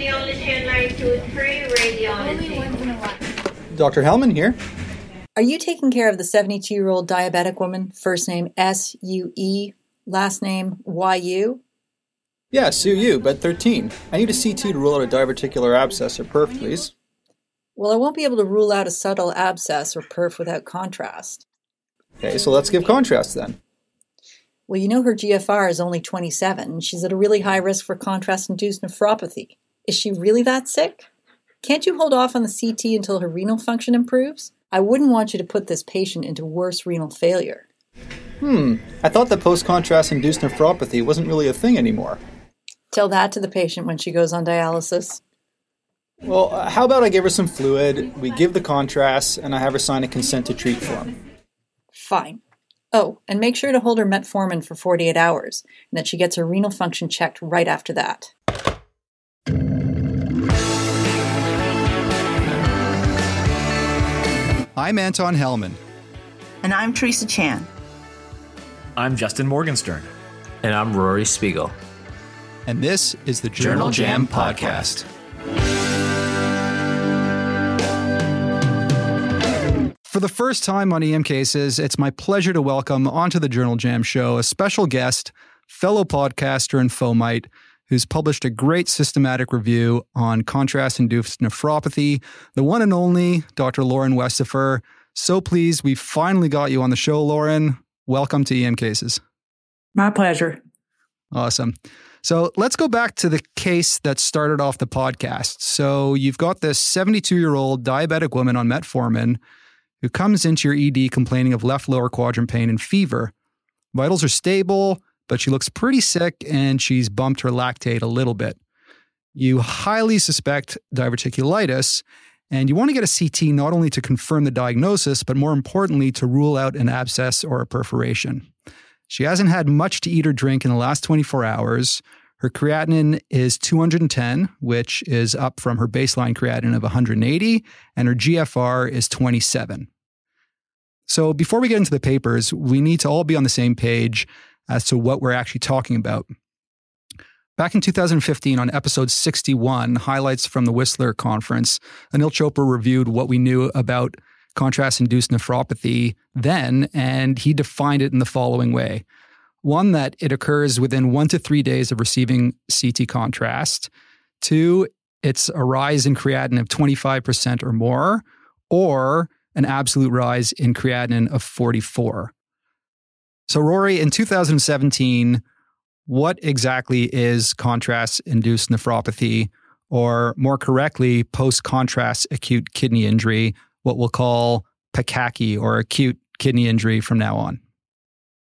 radiology 923, radiology. Dr. Helman here. Are you taking care of the 72 year old diabetic woman, first name S U E, last name Y U? Yeah, Sue U, bed 13. I need a CT to rule out a diverticular abscess or perf, please. Well, I won't be able to rule out a subtle abscess or perf without contrast. Okay, so let's give contrast then. Well, you know her GFR is only 27. She's at a really high risk for contrast induced nephropathy. Is she really that sick? Can't you hold off on the CT until her renal function improves? I wouldn't want you to put this patient into worse renal failure. Hmm, I thought that post contrast induced nephropathy wasn't really a thing anymore. Tell that to the patient when she goes on dialysis. Well, uh, how about I give her some fluid, we give the contrast, and I have her sign a consent to treat form? Fine. Oh, and make sure to hold her metformin for 48 hours, and that she gets her renal function checked right after that. I'm Anton Helman. And I'm Teresa Chan. I'm Justin Morgenstern. And I'm Rory Spiegel. And this is the Journal, Journal Jam, Jam Podcast. For the first time on EM Cases, it's my pleasure to welcome onto the Journal Jam show a special guest, fellow podcaster and fomite, who's published a great systematic review on contrast induced nephropathy, the one and only Dr. Lauren Westafer. So pleased we finally got you on the show, Lauren. Welcome to EM Cases. My pleasure. Awesome. So let's go back to the case that started off the podcast. So you've got this 72 year old diabetic woman on metformin who comes into your ED complaining of left lower quadrant pain and fever. Vitals are stable, but she looks pretty sick and she's bumped her lactate a little bit. You highly suspect diverticulitis, and you want to get a CT not only to confirm the diagnosis, but more importantly, to rule out an abscess or a perforation. She hasn't had much to eat or drink in the last 24 hours. Her creatinine is 210, which is up from her baseline creatinine of 180, and her GFR is 27. So before we get into the papers, we need to all be on the same page as to what we're actually talking about. Back in 2015, on episode 61, highlights from the Whistler conference, Anil Chopra reviewed what we knew about contrast induced nephropathy then, and he defined it in the following way one, that it occurs within one to three days of receiving CT contrast. Two, it's a rise in creatinine of 25% or more, or an absolute rise in creatinine of 44. So, Rory, in 2017, what exactly is contrast induced nephropathy, or more correctly, post contrast acute kidney injury, what we'll call PC-AKI or acute kidney injury from now on?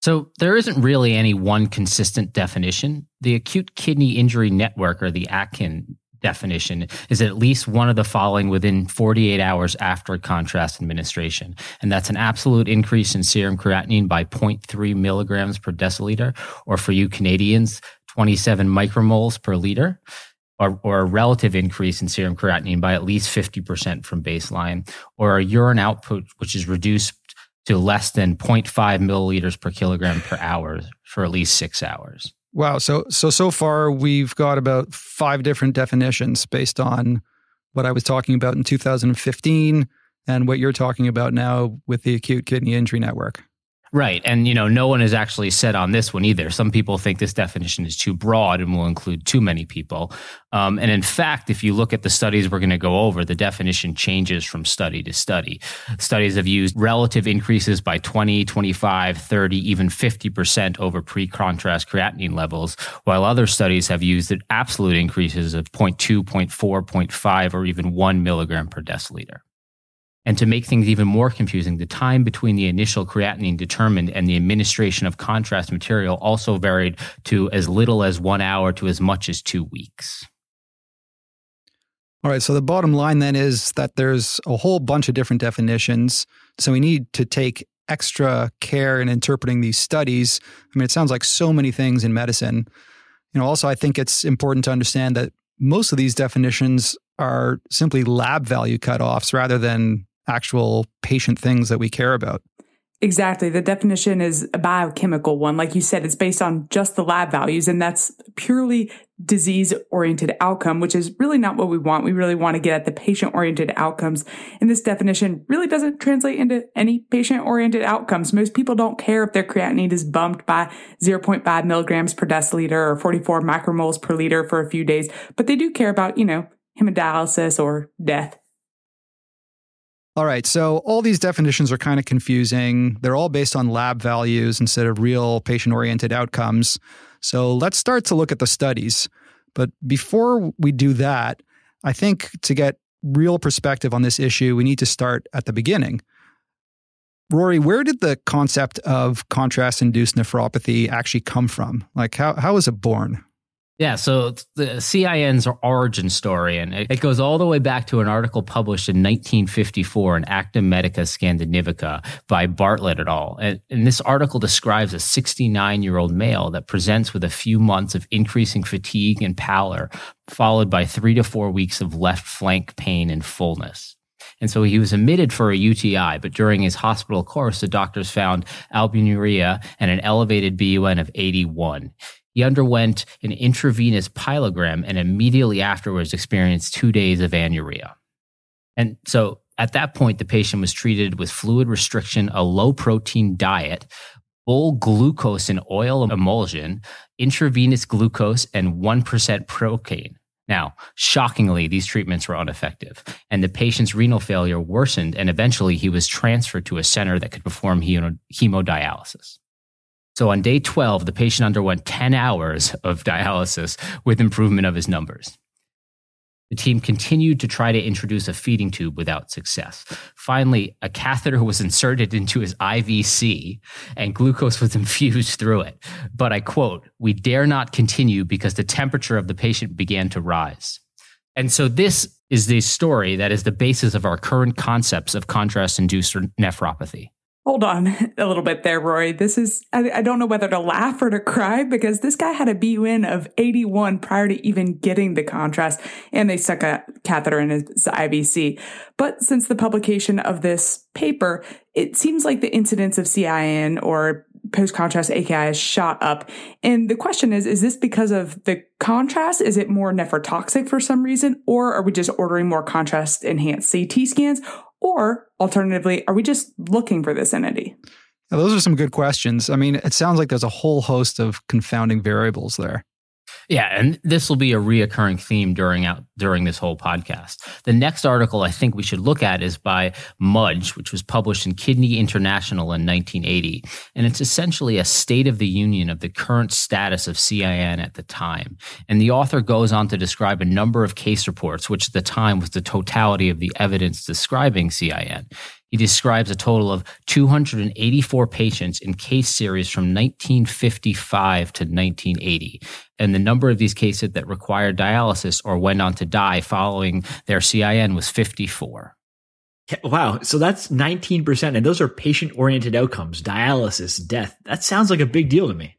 So, there isn't really any one consistent definition. The Acute Kidney Injury Network, or the AKIN definition is at least one of the following within 48 hours after contrast administration. And that's an absolute increase in serum creatinine by 0.3 milligrams per deciliter, or for you Canadians, 27 micromoles per liter. Or, or, a relative increase in serum creatinine by at least 50% from baseline, or a urine output which is reduced to less than 0.5 milliliters per kilogram per hour for at least six hours. Wow. So so so far we've got about five different definitions based on what I was talking about in 2015 and what you're talking about now with the acute kidney injury network. Right. And, you know, no one has actually said on this one either. Some people think this definition is too broad and will include too many people. Um, and in fact, if you look at the studies we're going to go over, the definition changes from study to study. Studies have used relative increases by 20, 25, 30, even 50% over pre contrast creatinine levels, while other studies have used absolute increases of 0.2, 0.4, 0.5, or even 1 milligram per deciliter. And to make things even more confusing, the time between the initial creatinine determined and the administration of contrast material also varied to as little as one hour to as much as two weeks. All right, so the bottom line then is that there's a whole bunch of different definitions. So we need to take extra care in interpreting these studies. I mean, it sounds like so many things in medicine. You know, also, I think it's important to understand that most of these definitions are simply lab value cutoffs rather than actual patient things that we care about. Exactly. The definition is a biochemical one. Like you said, it's based on just the lab values, and that's purely disease oriented outcome, which is really not what we want. We really want to get at the patient oriented outcomes. And this definition really doesn't translate into any patient oriented outcomes. Most people don't care if their creatinine is bumped by 0.5 milligrams per deciliter or 44 micromoles per liter for a few days, but they do care about, you know, hemodialysis or death. All right. So all these definitions are kind of confusing. They're all based on lab values instead of real patient oriented outcomes. So let's start to look at the studies. But before we do that, I think to get real perspective on this issue, we need to start at the beginning. Rory, where did the concept of contrast induced nephropathy actually come from? Like, how, how was it born? Yeah, so the CIN's origin story, and it goes all the way back to an article published in 1954 in Acta Medica Scandinavica by Bartels et al. And, and this article describes a 69 year old male that presents with a few months of increasing fatigue and pallor, followed by three to four weeks of left flank pain and fullness. And so he was admitted for a UTI, but during his hospital course, the doctors found albuminuria and an elevated BUN of 81. He underwent an intravenous pyelogram and immediately afterwards experienced two days of anuria. And so at that point, the patient was treated with fluid restriction, a low protein diet, bull glucose and oil emulsion, intravenous glucose, and 1% procaine. Now, shockingly, these treatments were ineffective, and the patient's renal failure worsened, and eventually he was transferred to a center that could perform hemodialysis. So on day 12, the patient underwent 10 hours of dialysis with improvement of his numbers. The team continued to try to introduce a feeding tube without success. Finally, a catheter was inserted into his IVC and glucose was infused through it. But I quote, we dare not continue because the temperature of the patient began to rise. And so this is the story that is the basis of our current concepts of contrast induced nephropathy. Hold on a little bit there, Rory. This is, I, I, don't know whether to laugh or to cry because this guy had a BUN of 81 prior to even getting the contrast and they stuck a catheter in his IVC. But since the publication of this paper, it seems like the incidence of CIN or post contrast AKI has shot up. And the question is, is this because of the contrast? Is it more nephrotoxic for some reason? Or are we just ordering more contrast enhanced CT scans? Or alternatively, are we just looking for this entity? Now, those are some good questions. I mean, it sounds like there's a whole host of confounding variables there. Yeah, and this will be a reoccurring theme during out during this whole podcast. The next article I think we should look at is by Mudge, which was published in Kidney International in 1980, and it's essentially a state of the union of the current status of CIN at the time. And the author goes on to describe a number of case reports, which at the time was the totality of the evidence describing CIN. He describes a total of 284 patients in case series from 1955 to 1980. And the number of these cases that required dialysis or went on to die following their CIN was 54. Wow. So that's 19%. And those are patient oriented outcomes, dialysis, death. That sounds like a big deal to me.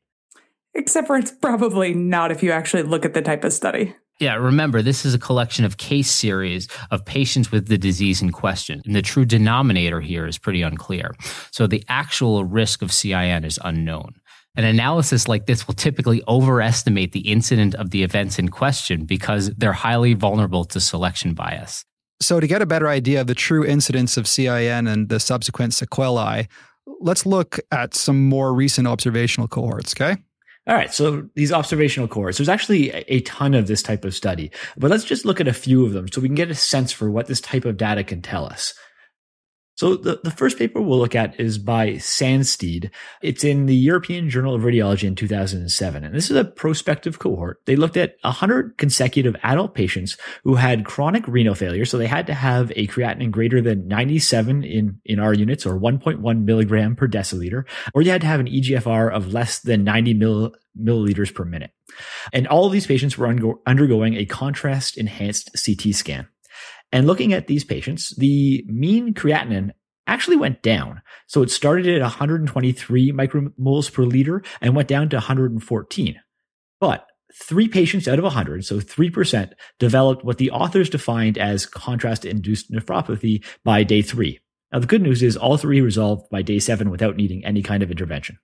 Except for it's probably not if you actually look at the type of study. Yeah, remember, this is a collection of case series of patients with the disease in question. And the true denominator here is pretty unclear. So the actual risk of CIN is unknown. An analysis like this will typically overestimate the incident of the events in question because they're highly vulnerable to selection bias. So, to get a better idea of the true incidence of CIN and the subsequent sequelae, let's look at some more recent observational cohorts, okay? All right. So these observational cohorts. there's actually a ton of this type of study, but let's just look at a few of them so we can get a sense for what this type of data can tell us. So the, the first paper we'll look at is by Sandstede. It's in the European Journal of Radiology in 2007. And this is a prospective cohort. They looked at 100 consecutive adult patients who had chronic renal failure. So they had to have a creatinine greater than 97 in, in our units or 1.1 milligram per deciliter, or you had to have an EGFR of less than 90 mill, milliliters per minute. And all of these patients were undergoing a contrast enhanced CT scan. And looking at these patients, the mean creatinine actually went down. So it started at 123 micromoles per liter and went down to 114. But three patients out of 100, so 3%, developed what the authors defined as contrast induced nephropathy by day three. Now, the good news is all three resolved by day seven without needing any kind of intervention.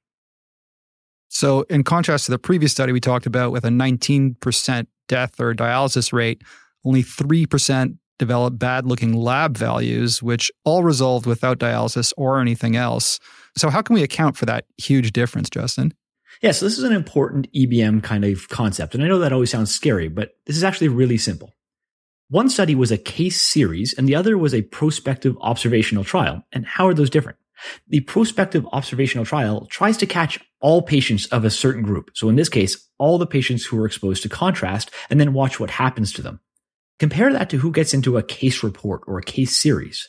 So, in contrast to the previous study we talked about with a 19% death or dialysis rate, only 3% developed bad looking lab values, which all resolved without dialysis or anything else. So, how can we account for that huge difference, Justin? Yeah, so this is an important EBM kind of concept. And I know that always sounds scary, but this is actually really simple. One study was a case series and the other was a prospective observational trial. And how are those different? The prospective observational trial tries to catch all patients of a certain group. So in this case, all the patients who were exposed to contrast and then watch what happens to them. Compare that to who gets into a case report or a case series.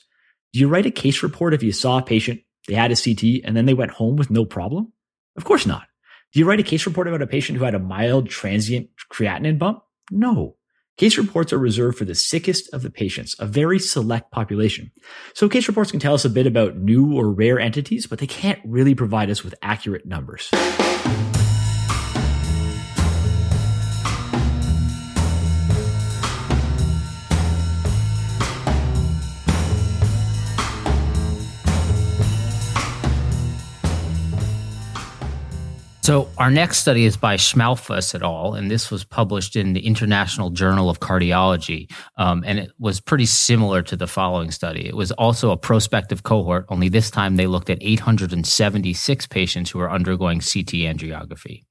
Do you write a case report if you saw a patient, they had a CT, and then they went home with no problem? Of course not. Do you write a case report about a patient who had a mild transient creatinine bump? No. Case reports are reserved for the sickest of the patients, a very select population. So case reports can tell us a bit about new or rare entities, but they can't really provide us with accurate numbers. So, our next study is by Schmalfuss et al., and this was published in the International Journal of Cardiology. Um, and it was pretty similar to the following study. It was also a prospective cohort, only this time they looked at 876 patients who were undergoing CT angiography.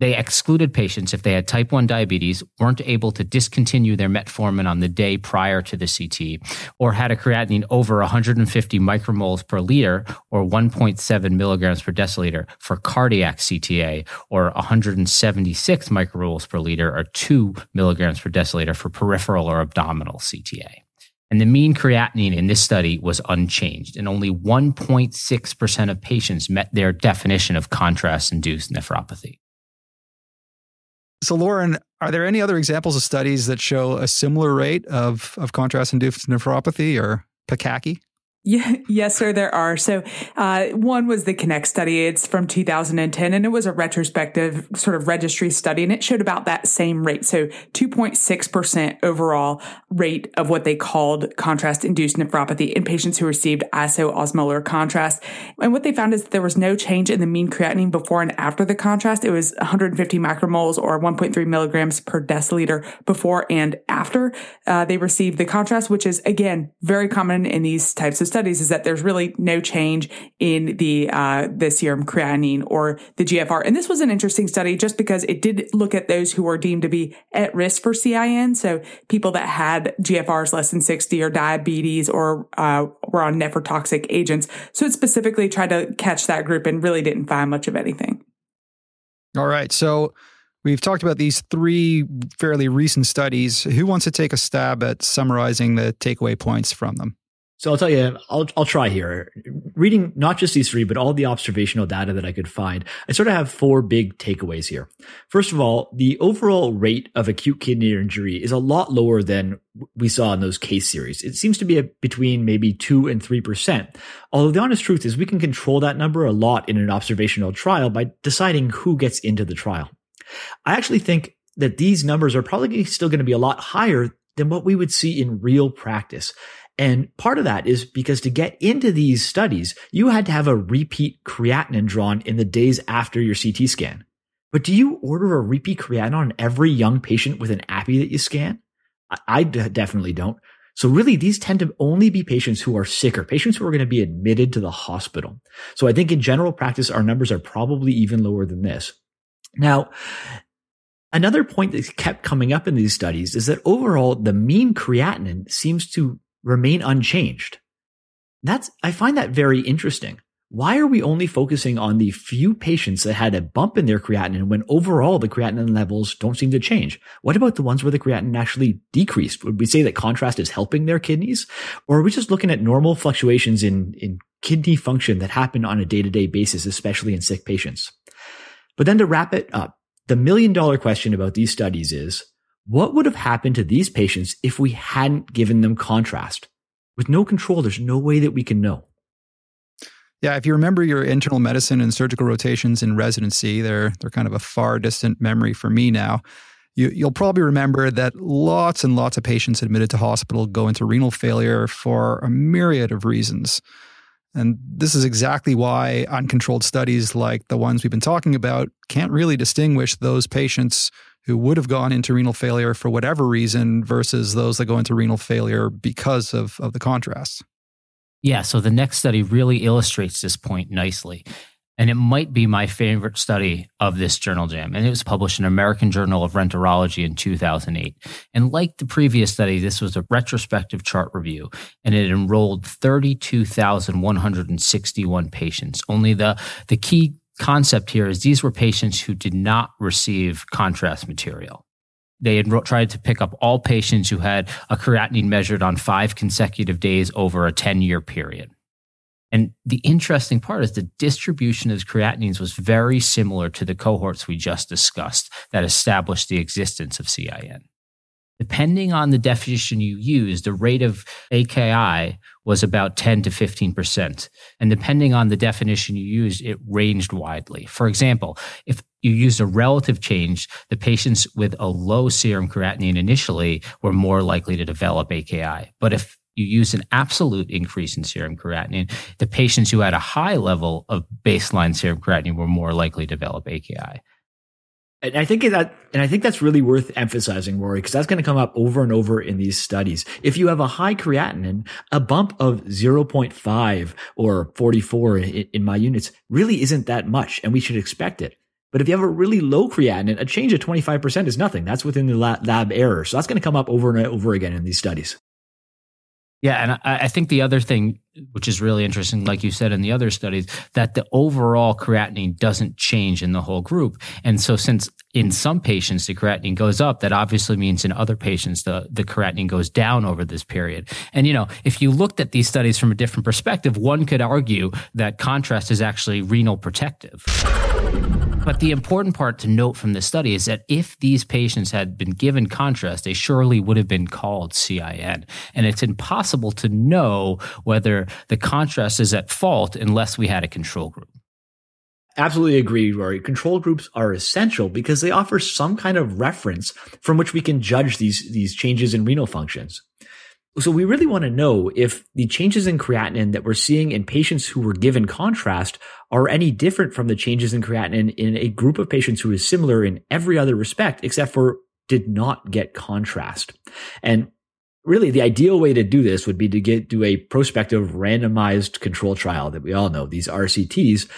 They excluded patients if they had type 1 diabetes, weren't able to discontinue their metformin on the day prior to the CT, or had a creatinine over 150 micromoles per liter or 1.7 milligrams per deciliter for cardiac CTA, or 176 micromoles per liter or 2 milligrams per deciliter for peripheral or abdominal CTA. And the mean creatinine in this study was unchanged, and only 1.6% of patients met their definition of contrast induced nephropathy. So, Lauren, are there any other examples of studies that show a similar rate of, of contrast induced nephropathy or PC-AKI? Yeah, yes, sir, there are. So, uh, one was the Connect study. It's from 2010 and it was a retrospective sort of registry study and it showed about that same rate. So 2.6% overall rate of what they called contrast induced nephropathy in patients who received iso-osmolar contrast. And what they found is that there was no change in the mean creatinine before and after the contrast. It was 150 micromoles or 1.3 milligrams per deciliter before and after uh, they received the contrast, which is again, very common in these types of studies is that there's really no change in the uh, the serum creatinine or the GFR. And this was an interesting study just because it did look at those who were deemed to be at risk for CIN, so people that had GFRs less than 60 or diabetes or uh, were on nephrotoxic agents. So it specifically tried to catch that group and really didn't find much of anything. All right, so. We've talked about these three fairly recent studies. Who wants to take a stab at summarizing the takeaway points from them? So I'll tell you, I'll, I'll try here. Reading not just these three, but all the observational data that I could find, I sort of have four big takeaways here. First of all, the overall rate of acute kidney injury is a lot lower than we saw in those case series. It seems to be between maybe two and 3%. Although the honest truth is we can control that number a lot in an observational trial by deciding who gets into the trial. I actually think that these numbers are probably still going to be a lot higher than what we would see in real practice. And part of that is because to get into these studies, you had to have a repeat creatinine drawn in the days after your CT scan. But do you order a repeat creatinine on every young patient with an appy that you scan? I definitely don't. So really, these tend to only be patients who are sicker, patients who are going to be admitted to the hospital. So I think in general practice, our numbers are probably even lower than this. Now, another point that kept coming up in these studies is that overall, the mean creatinine seems to remain unchanged. That's, I find that very interesting. Why are we only focusing on the few patients that had a bump in their creatinine when overall the creatinine levels don't seem to change? What about the ones where the creatinine actually decreased? Would we say that contrast is helping their kidneys? Or are we just looking at normal fluctuations in, in kidney function that happen on a day to day basis, especially in sick patients? But then to wrap it up, the million dollar question about these studies is, what would have happened to these patients if we hadn't given them contrast? With no control, there's no way that we can know. Yeah, if you remember your internal medicine and surgical rotations in residency, they're they're kind of a far distant memory for me now. You, you'll probably remember that lots and lots of patients admitted to hospital go into renal failure for a myriad of reasons. And this is exactly why uncontrolled studies like the ones we've been talking about can't really distinguish those patients who would have gone into renal failure for whatever reason versus those that go into renal failure because of, of the contrast. Yeah, so the next study really illustrates this point nicely. And it might be my favorite study of this journal jam. And it was published in American Journal of Roentgenology in 2008. And like the previous study, this was a retrospective chart review and it enrolled 32,161 patients. Only the, the key concept here is these were patients who did not receive contrast material. They had tried to pick up all patients who had a creatinine measured on five consecutive days over a 10 year period. And the interesting part is the distribution of creatinines was very similar to the cohorts we just discussed that established the existence of CIN. Depending on the definition you use, the rate of AKI was about 10 to 15%. And depending on the definition you used, it ranged widely. For example, if you used a relative change, the patients with a low serum creatinine initially were more likely to develop AKI. But if you use an absolute increase in serum creatinine, the patients who had a high level of baseline serum creatinine were more likely to develop AKI. And I think that, and I think that's really worth emphasizing, Rory, because that's going to come up over and over in these studies. If you have a high creatinine, a bump of 0.5 or 44 in, in my units really isn't that much, and we should expect it. But if you have a really low creatinine, a change of 25% is nothing. That's within the lab error. So that's going to come up over and over again in these studies. Yeah, and I, I, think the other thing, which is really interesting, like you said in the other studies, that the overall creatinine doesn't change in the whole group. And so, since in some patients the creatinine goes up, that obviously means in other patients the, the creatinine goes down over this period. And, you know, if you looked at these studies from a different perspective, one could argue that contrast is actually renal protective. But the important part to note from this study is that if these patients had been given contrast, they surely would have been called CIN. And it's impossible to know whether the contrast is at fault unless we had a control group. Absolutely agree, Rory. Control groups are essential because they offer some kind of reference from which we can judge these, these changes in renal functions. So we really want to know if the changes in creatinine that we're seeing in patients who were given contrast are any different from the changes in creatinine in a group of patients who is similar in every other respect, except for did not get contrast. And really the ideal way to do this would be to get do a prospective randomized control trial that we all know, these RCTs,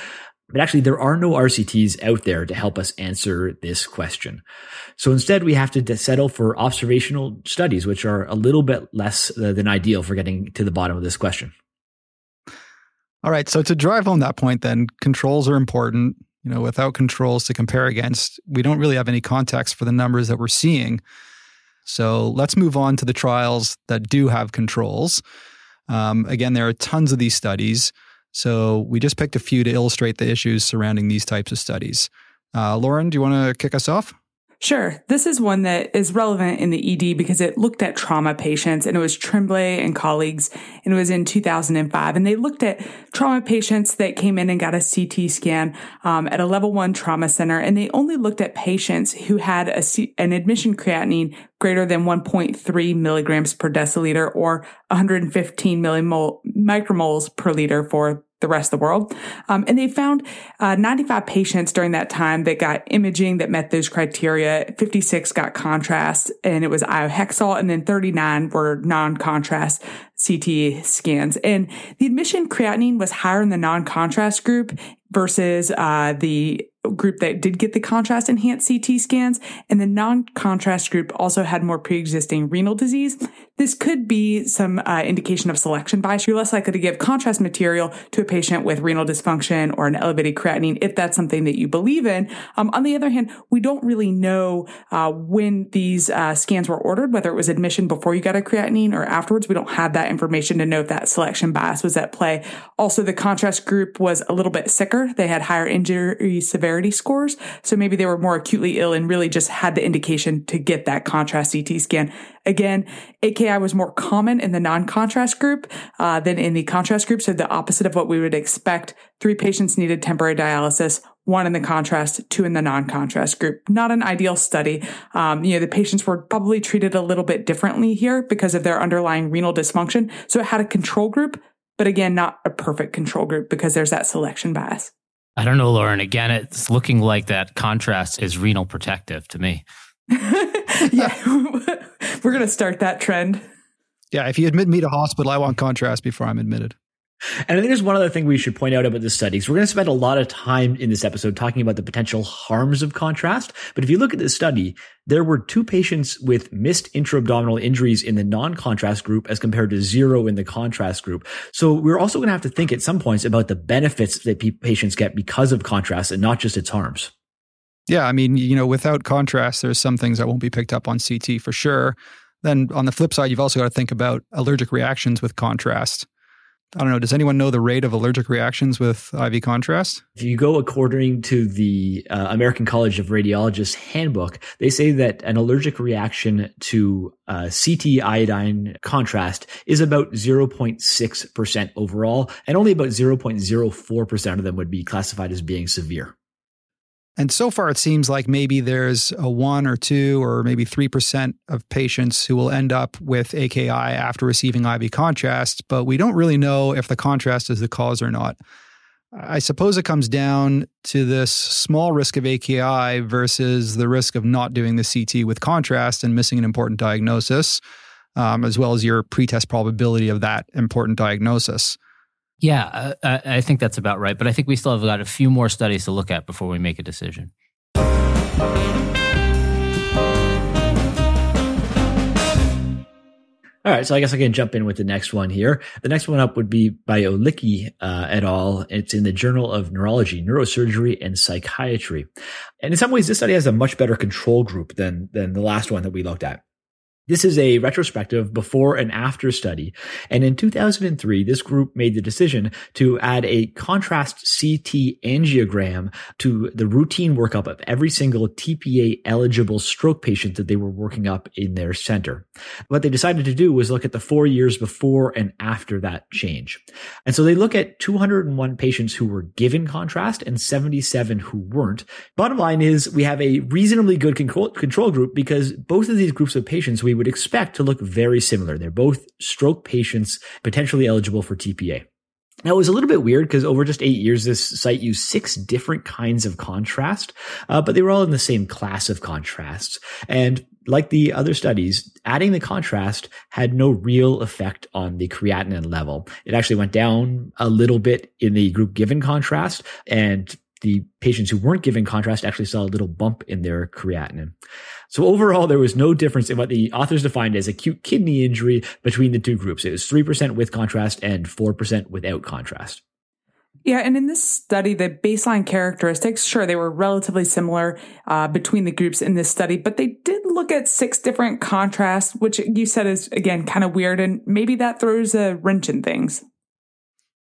but actually, there are no RCTs out there to help us answer this question. So instead, we have to settle for observational studies, which are a little bit less uh, than ideal for getting to the bottom of this question. All right. So to drive home that point, then controls are important. You know, without controls to compare against, we don't really have any context for the numbers that we're seeing. So let's move on to the trials that do have controls. Um, again, there are tons of these studies. So we just picked a few to illustrate the issues surrounding these types of studies. Uh, Lauren, do you want to kick us off? Sure. This is one that is relevant in the ED because it looked at trauma patients and it was Tremblay and colleagues and it was in 2005. And they looked at trauma patients that came in and got a CT scan um, at a level one trauma center. And they only looked at patients who had a C- an admission creatinine greater than 1.3 milligrams per deciliter or 115 millimole micromoles per liter for the rest of the world. Um, and they found uh, 95 patients during that time that got imaging that met those criteria. 56 got contrast and it was iohexol and then 39 were non-contrast CT scans. And the admission creatinine was higher in the non-contrast group versus uh, the group that did get the contrast enhanced CT scans, and the non contrast group also had more pre existing renal disease. This could be some uh, indication of selection bias. You're less likely to give contrast material to a patient with renal dysfunction or an elevated creatinine if that's something that you believe in. Um, on the other hand, we don't really know uh, when these uh, scans were ordered, whether it was admission before you got a creatinine or afterwards. We don't have that information to know if that selection bias was at play. Also, the contrast group was a little bit sicker. They had higher injury severity severity scores. So maybe they were more acutely ill and really just had the indication to get that contrast CT scan. Again, AKI was more common in the non-contrast group uh, than in the contrast group. So the opposite of what we would expect. Three patients needed temporary dialysis one in the contrast, two in the non-contrast group. Not an ideal study. Um, you know, the patients were probably treated a little bit differently here because of their underlying renal dysfunction. So it had a control group, but again, not a perfect control group because there's that selection bias. I don't know, Lauren. Again, it's looking like that contrast is renal protective to me. yeah, we're going to start that trend. Yeah, if you admit me to hospital, I want contrast before I'm admitted. And I think there's one other thing we should point out about this study. So we're going to spend a lot of time in this episode talking about the potential harms of contrast. But if you look at this study, there were two patients with missed intra-abdominal injuries in the non-contrast group as compared to zero in the contrast group. So we're also going to have to think at some points about the benefits that patients get because of contrast and not just its harms. Yeah, I mean, you know, without contrast, there's some things that won't be picked up on CT for sure. Then on the flip side, you've also got to think about allergic reactions with contrast. I don't know. Does anyone know the rate of allergic reactions with IV contrast? If you go according to the uh, American College of Radiologists handbook, they say that an allergic reaction to uh, CT iodine contrast is about 0.6% overall, and only about 0.04% of them would be classified as being severe. And so far, it seems like maybe there's a one or two or maybe 3% of patients who will end up with AKI after receiving IV contrast, but we don't really know if the contrast is the cause or not. I suppose it comes down to this small risk of AKI versus the risk of not doing the CT with contrast and missing an important diagnosis, um, as well as your pretest probability of that important diagnosis. Yeah, I, I, think that's about right. But I think we still have got a few more studies to look at before we make a decision. All right, so I guess I can jump in with the next one here. The next one up would be by Olicki uh, et al. It's in the Journal of Neurology, Neurosurgery, and Psychiatry. And in some ways, this study has a much better control group than than the last one that we looked at. This is a retrospective before and after study. And in 2003, this group made the decision to add a contrast CT angiogram to the routine workup of every single TPA eligible stroke patient that they were working up in their center. What they decided to do was look at the four years before and after that change. And so they look at 201 patients who were given contrast and 77 who weren't. Bottom line is we have a reasonably good control, group because both of these groups of patients we we would expect to look very similar. They're both stroke patients potentially eligible for TPA. Now it was a little bit weird because over just eight years, this site used six different kinds of contrast, uh, but they were all in the same class of contrasts. And like the other studies, adding the contrast had no real effect on the creatinine level. It actually went down a little bit in the group given contrast and the patients who weren't given contrast actually saw a little bump in their creatinine. So overall, there was no difference in what the authors defined as acute kidney injury between the two groups. It was 3% with contrast and 4% without contrast. Yeah, and in this study, the baseline characteristics, sure, they were relatively similar uh, between the groups in this study, but they did look at six different contrasts, which you said is, again, kind of weird, and maybe that throws a wrench in things.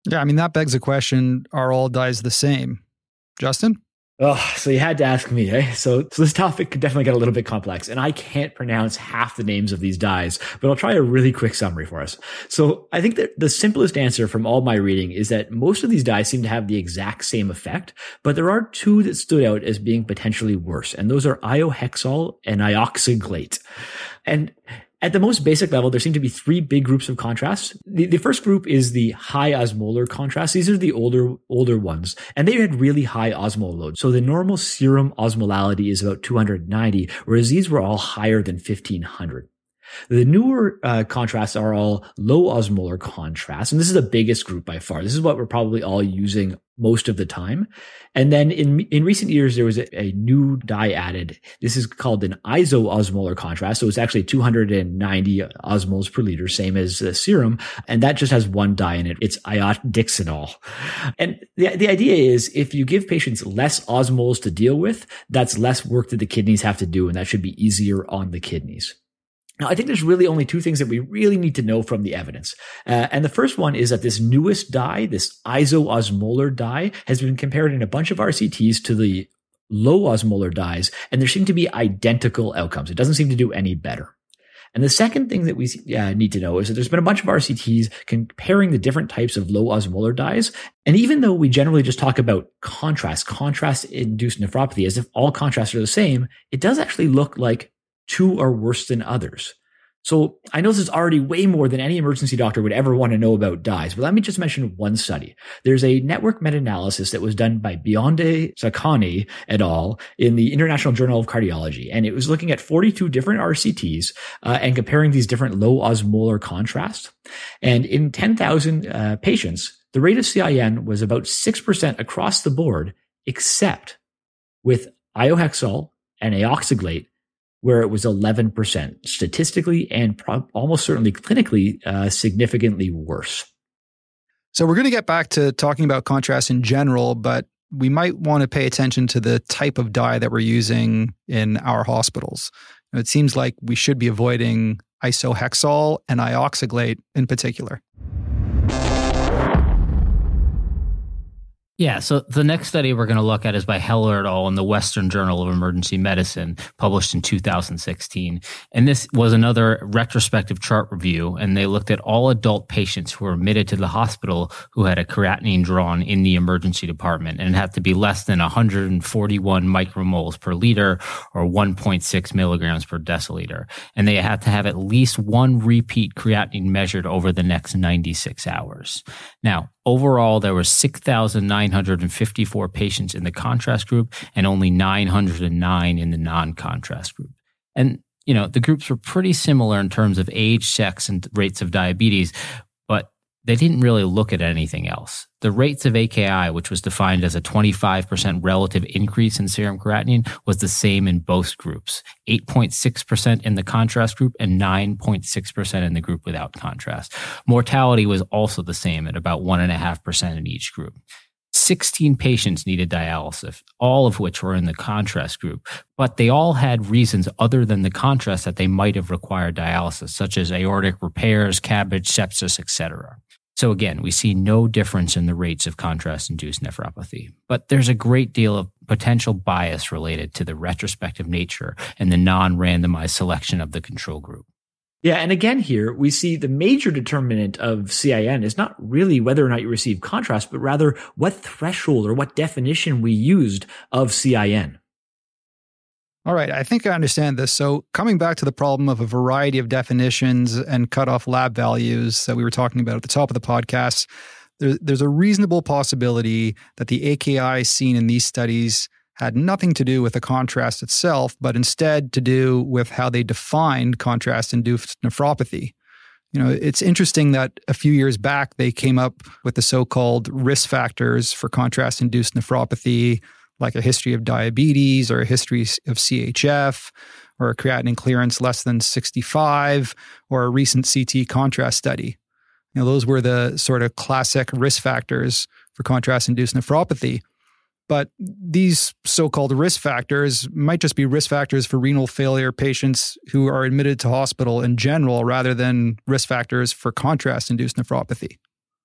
Yeah, I mean, that begs the question are all dyes the same? Justin? Oh, so you had to ask me, eh? So, so this topic could definitely get a little bit complex, and I can't pronounce half the names of these dyes, but I'll try a really quick summary for us. So, I think that the simplest answer from all my reading is that most of these dyes seem to have the exact same effect, but there are two that stood out as being potentially worse, and those are iohexol and ioxaglate. And at the most basic level, there seem to be three big groups of contrasts. The, the first group is the high osmolar contrast. These are the older, older ones, and they had really high osmol load. So the normal serum osmolality is about 290, whereas these were all higher than 1500. The newer uh, contrasts are all low osmolar contrasts, and this is the biggest group by far. This is what we're probably all using most of the time. And then in in recent years, there was a, a new dye added. This is called an isoosmolar contrast. So it's actually 290 osmoles per liter, same as the serum, and that just has one dye in it. It's iodixanol. And the the idea is if you give patients less osmoles to deal with, that's less work that the kidneys have to do, and that should be easier on the kidneys. Now, I think there's really only two things that we really need to know from the evidence. Uh, and the first one is that this newest dye, this isoosmolar dye, has been compared in a bunch of RCTs to the low osmolar dyes, and there seem to be identical outcomes. It doesn't seem to do any better. And the second thing that we uh, need to know is that there's been a bunch of RCTs comparing the different types of low osmolar dyes. And even though we generally just talk about contrast, contrast induced nephropathy, as if all contrasts are the same, it does actually look like two are worse than others. So I know this is already way more than any emergency doctor would ever want to know about dyes, but let me just mention one study. There's a network meta-analysis that was done by Biondi-Zoccai et al. in the International Journal of Cardiology, and it was looking at 42 different RCTs uh, and comparing these different low osmolar contrast. And in 10,000 uh, patients, the rate of CIN was about 6% across the board, except with iohexol and ioxaglate where it was 11% statistically and pro- almost certainly clinically uh, significantly worse. So we're going to get back to talking about contrast in general, but we might want to pay attention to the type of dye that we're using in our hospitals. It seems like we should be avoiding iohexol and ioxaglate in particular. Yeah, so the next study we're going to look at is by Heller et al. in the Western Journal of Emergency Medicine, published in 2016. And this was another retrospective chart review, and they looked at all adult patients who were admitted to the hospital who had a creatinine drawn in the emergency department, and it had to be less than 141 micromoles per liter or 1.6 milligrams per deciliter. And they had to have at least one repeat creatinine measured over the next 96 hours. Now, Overall, there were 6,954 patients in the contrast group and only 909 in the non-contrast group. And, you know, the groups were pretty similar in terms of age, sex, and rates of diabetes, they didn't really look at anything else. The rates of AKI, which was defined as a 25% relative increase in serum creatinine, was the same in both groups 8.6% in the contrast group and 9.6% in the group without contrast. Mortality was also the same at about 1.5% in each group. 16 patients needed dialysis, all of which were in the contrast group, but they all had reasons other than the contrast that they might have required dialysis, such as aortic repairs, CABG, sepsis, etc. So again, we see no difference in the rates of contrast-induced nephropathy, but there's a great deal of potential bias related to the retrospective nature and the non-randomized selection of the control group. Yeah, and again here we see the major determinant of CIN is not really whether or not you receive contrast, but rather what threshold or what definition we used of CIN. All right, I think I understand this. So, coming back to the problem of a variety of definitions and cutoff lab values that we were talking about at the top of the podcast, there, there's a reasonable possibility that the AKI seen in these studies had nothing to do with the contrast itself, but instead to do with how they defined contrast induced nephropathy. You know, it's interesting that a few years back they came up with the so called risk factors for contrast induced nephropathy like a history of diabetes or a history of CHF or a creatinine clearance less than 65 or a recent CT contrast study. You know, those were the sort of classic risk factors for contrast induced nephropathy. But these so called risk factors might just be risk factors for renal failure patients who are admitted to hospital in general rather than risk factors for contrast induced nephropathy.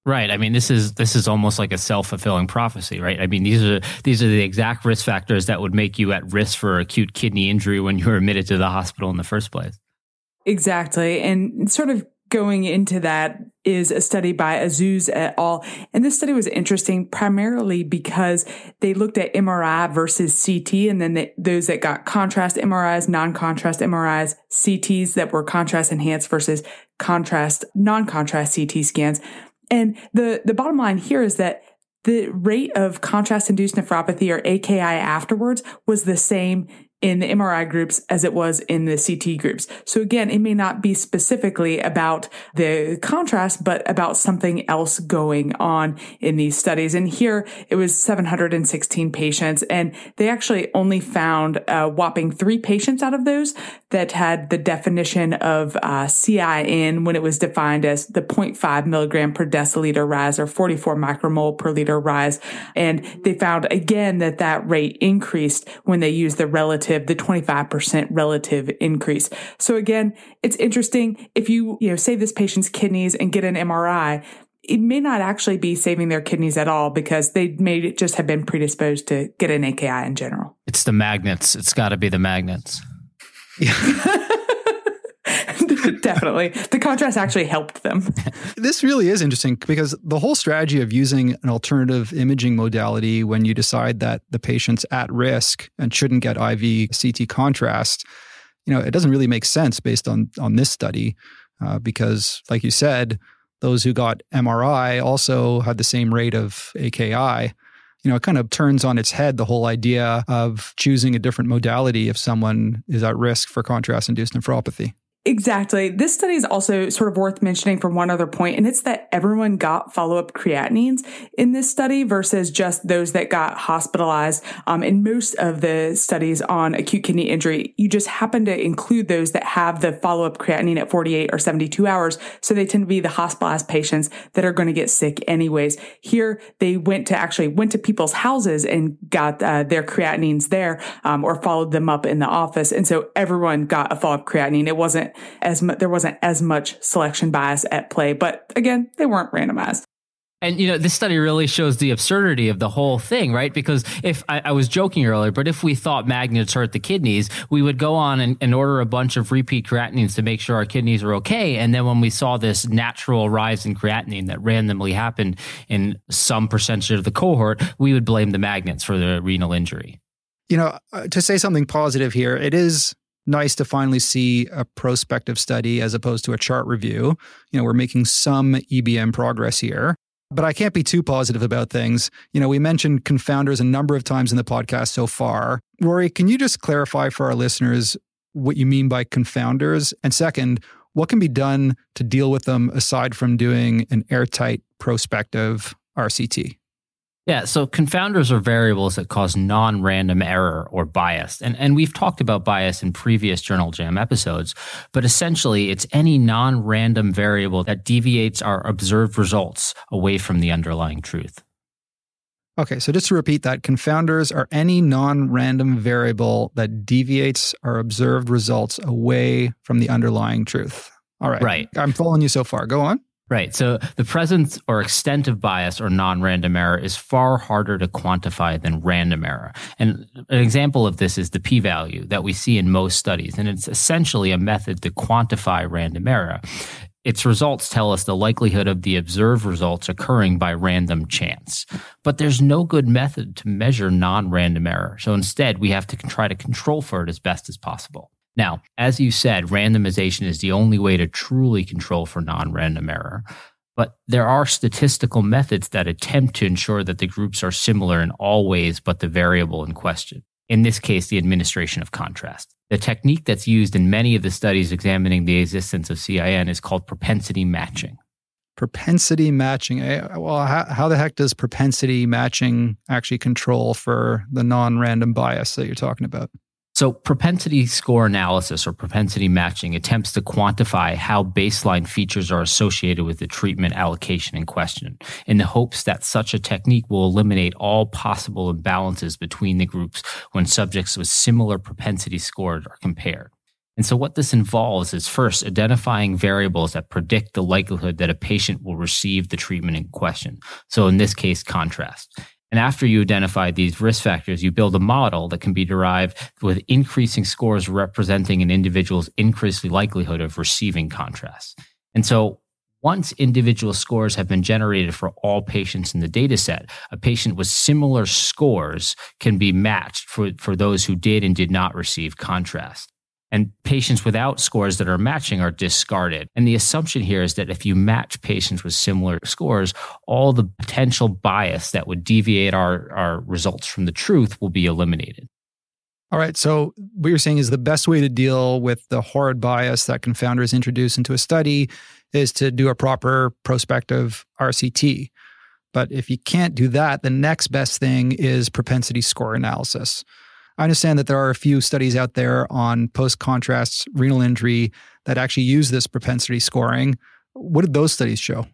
Right. I mean, this is this is almost like a self fulfilling prophecy, right? I mean, these are these are the exact risk factors that would make you at risk for acute kidney injury when you were admitted to the hospital in the first place. Exactly, and sort of going into that is a study by Azzouz et al. And this study was interesting primarily because they looked at MRI versus CT, and then they, those that got contrast MRIs, non-contrast MRIs, CTs that were contrast enhanced versus contrast, non-contrast CT scans. And the, the bottom line here is that the rate of contrast induced nephropathy or AKI afterwards was the same in the MRI groups as it was in the CT groups. So again, it may not be specifically about the contrast, but about something else going on in these studies. And here it was 716 patients and they actually only found a whopping three patients out of those that had the definition of uh, CIN when it was defined as the 0.5 milligram per deciliter rise or 44 micromole per liter rise. And they found again that that rate increased when they used the relative, the 25% relative increase. So again, it's interesting. If you, you know, save this patient's kidneys and get an MRI, it may not actually be saving their kidneys at all because they may just have been predisposed to get an AKI in general. It's the magnets. It's got to be the magnets. Definitely. The contrast actually helped them. This really is interesting because the whole strategy of using an alternative imaging modality when you decide that the patient's at risk and shouldn't get IV CT contrast, you know, it doesn't really make sense based on on this study uh, because, like you said, those who got MRI also had the same rate of AKI. You know, it kind of turns on its head the whole idea of choosing a different modality if someone is at risk for contrast induced nephropathy. Exactly. This study is also sort of worth mentioning from one other point, and it's that everyone got follow up creatinines in this study versus just those that got hospitalized. Um, in most of the studies on acute kidney injury, you just happen to include those that have the follow up creatinine at 48 or 72 hours. So they tend to be the hospitalized patients that are going to get sick anyways. Here, they went to actually went to people's houses and got uh, their creatinines there um, or followed them up in the office. And so everyone got a follow up creatinine. It wasn't as mu- there wasn't as much selection bias at play. But again, they weren't randomized. And you know, this study really shows the absurdity of the whole thing, right? Because if I, I, was joking earlier, but if we thought magnets hurt the kidneys, we would go on and, and, order a bunch of repeat creatinines to make sure our kidneys are okay. And then when we saw this natural rise in creatinine that randomly happened in some percentage of the cohort, we would blame the magnets for the renal injury. You know, uh, to say something positive here, it is nice to finally see a prospective study as opposed to a chart review. You know, we're making some EBM progress here. But I can't be too positive about things. You know, we mentioned confounders a number of times in the podcast so far. Rory, can you just clarify for our listeners what you mean by confounders? And second, what can be done to deal with them aside from doing an airtight prospective RCT? Yeah, so confounders are variables that cause non-random error or bias. And and we've talked about bias in previous Journal Jam episodes, but essentially it's any non-random variable that deviates our observed results away from the underlying truth. Okay, so just to repeat that, confounders are any non-random variable that deviates our observed results away from the underlying truth. All right. Right. I'm following you so far. Go on. Right. So the presence or extent of bias or non-random error is far harder to quantify than random error. And an example of this is the p-value that we see in most studies. And it's essentially a method to quantify random error. Its results tell us the likelihood of the observed results occurring by random chance. But there's no good method to measure non-random error. So instead, we have to try to control for it as best as possible. Now, as you said, randomization is the only way to truly control for non random error. But there are statistical methods that attempt to ensure that the groups are similar in all ways but the variable in question. In this case, the administration of contrast. The technique that's used in many of the studies examining the existence of CIN is called propensity matching. Propensity matching. Eh, well, how, how the heck does propensity matching actually control for the non random bias that you're talking about? So, propensity score analysis or propensity matching attempts to quantify how baseline features are associated with the treatment allocation in question, in the hopes that such a technique will eliminate all possible imbalances between the groups when subjects with similar propensity scores are compared. And so, what this involves is first identifying variables that predict the likelihood that a patient will receive the treatment in question. So, in this case, contrast. And after you identify these risk factors, you build a model that can be derived with increasing scores representing an individual's increased likelihood of receiving contrast. And so once individual scores have been generated for all patients in the data set, a patient with similar scores can be matched for, for those who did and did not receive contrast. And patients without scores that are matching are discarded. And the assumption here is that if you match patients with similar scores, all the potential bias that would deviate our, our results from the truth will be eliminated. All right. So, what you're saying is the best way to deal with the horrid bias that confounders introduce into a study is to do a proper prospective RCT. But if you can't do that, the next best thing is propensity score analysis. I understand that there are a few studies out there on post contrast renal injury that actually use this propensity scoring. What did those studies show?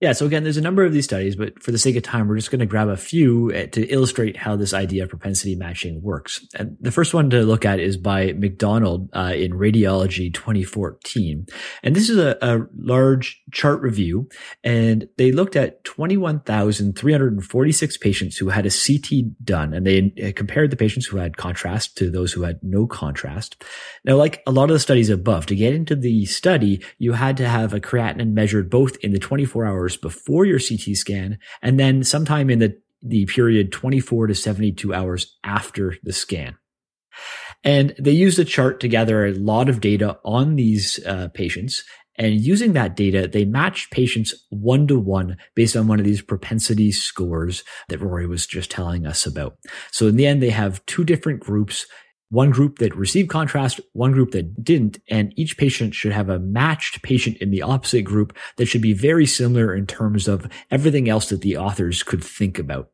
Yeah, so again, there's a number of these studies, but for the sake of time, we're just going to grab a few eh, to illustrate how this idea of propensity matching works. And the first one to look at is by McDonald uh, in Radiology 2014. And this is a, a large chart review, and they looked at 21,346 patients who had a CT done, and they eh, compared the patients who had contrast to those who had no contrast. Now, like a lot of the studies above, to get into the study, you had to have a creatinine measured both in the 24 hours hours before your CT scan, and then sometime in the, the period 24 to 72 hours after the scan. And they used a chart to gather a lot of data on these uh, patients. And using that data, they matched patients one to one based on one of these propensity scores that Rory was just telling us about. So in the end, they have two different groups one group that received contrast, one group that didn't, and each patient should have a matched patient in the opposite group that should be very similar in terms of everything else that the authors could think about.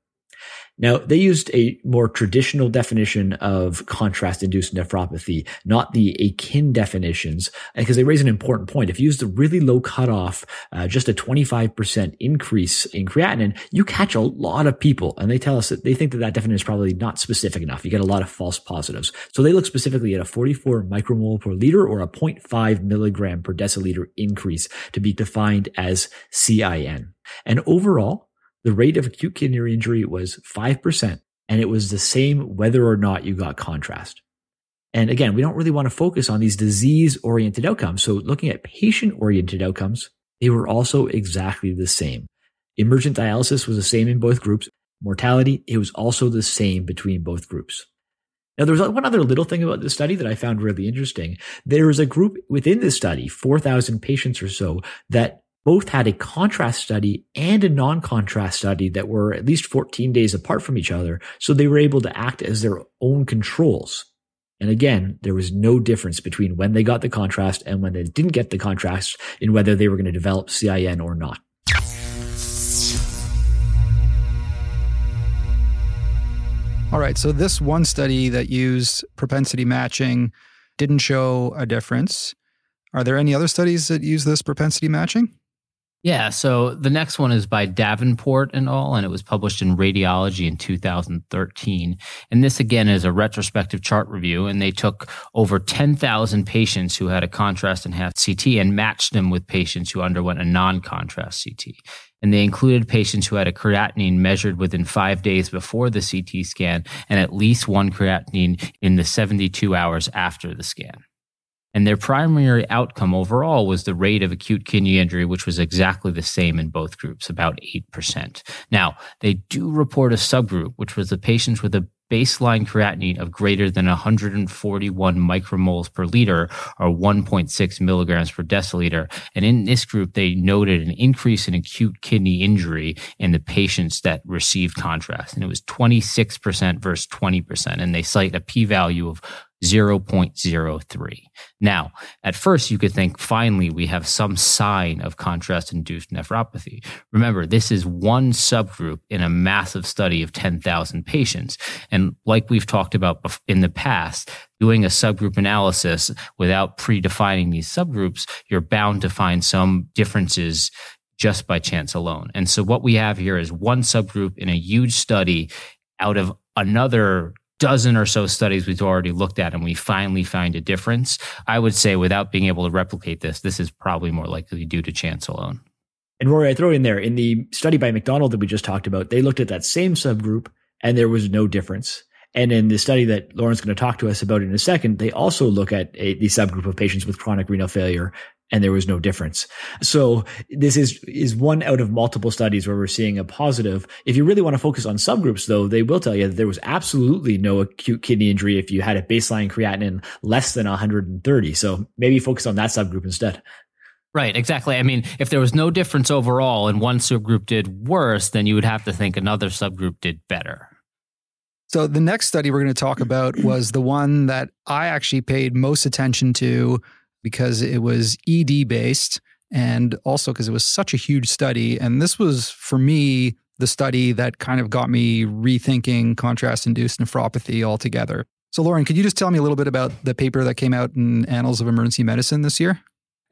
Now, they used a more traditional definition of contrast induced nephropathy, not the AKIN definitions, because they raise an important point. If you use the really low cutoff, uh, just a 25% increase in creatinine, you catch a lot of people. And they tell us that they think that that definition is probably not specific enough. You get a lot of false positives. So they look specifically at a 44 micromole per liter or a 0.5 milligram per deciliter increase to be defined as CIN. And overall, the rate of acute kidney injury was 5%, and it was the same whether or not you got contrast. And again, we don't really want to focus on these disease oriented outcomes. So looking at patient oriented outcomes, they were also exactly the same. Emergent dialysis was the same in both groups. Mortality, it was also the same between both groups. Now, there was one other little thing about this study that I found really interesting. There was a group within this study, 4,000 patients or so, that both had a contrast study and a non-contrast study that were at least 14 days apart from each other. So they were able to act as their own controls. And again, there was no difference between when they got the contrast and when they didn't get the contrast in whether they were going to develop CIN or not. All right. So this one study that used propensity matching didn't show a difference. Are there any other studies that use this propensity matching? Yeah, so the next one is by Davenport and all, and it was published in Radiology in 2013. And this again is a retrospective chart review, and they took over 10,000 patients who had a contrast enhanced CT and matched them with patients who underwent a non contrast CT. And they included patients who had a creatinine measured within five days before the CT scan and at least one creatinine in the 72 hours after the scan. And their primary outcome overall was the rate of acute kidney injury, which was exactly the same in both groups, about 8%. Now, they do report a subgroup, which was the patients with a baseline creatinine of greater than 141 micromoles per liter or 1.6 milligrams per deciliter. And in this group, they noted an increase in acute kidney injury in the patients that received contrast. And it was 26% versus 20%. And they cite a p value of 0.03. Now, at first, you could think finally we have some sign of contrast induced nephropathy. Remember, this is one subgroup in a massive study of 10,000 patients. And like we've talked about in the past, doing a subgroup analysis without predefining these subgroups, you're bound to find some differences just by chance alone. And so what we have here is one subgroup in a huge study out of another dozen or so studies we've already looked at and we finally find a difference, I would say without being able to replicate this, this is probably more likely due to chance alone. And Rory, I throw in there in the study by McDonald that we just talked about, they looked at that same subgroup and there was no difference. And in the study that Lauren's going to talk to us about in a second, they also look at a, the subgroup of patients with chronic renal failure and there was no difference. So this is, is one out of multiple studies where we're seeing a positive. If you really want to focus on subgroups though, they will tell you that there was absolutely no acute kidney injury if you had a baseline creatinine less than 130. So maybe focus on that subgroup instead. Right, exactly. I mean, if there was no difference overall and one subgroup did worse, then you would have to think another subgroup did better. So the next study we're going to talk about was the one that I actually paid most attention to because it was ED based and also because it was such a huge study. And this was, for me, the study that kind of got me rethinking contrast induced nephropathy altogether. So, Lauren, could you just tell me a little bit about the paper that came out in Annals of Emergency Medicine this year?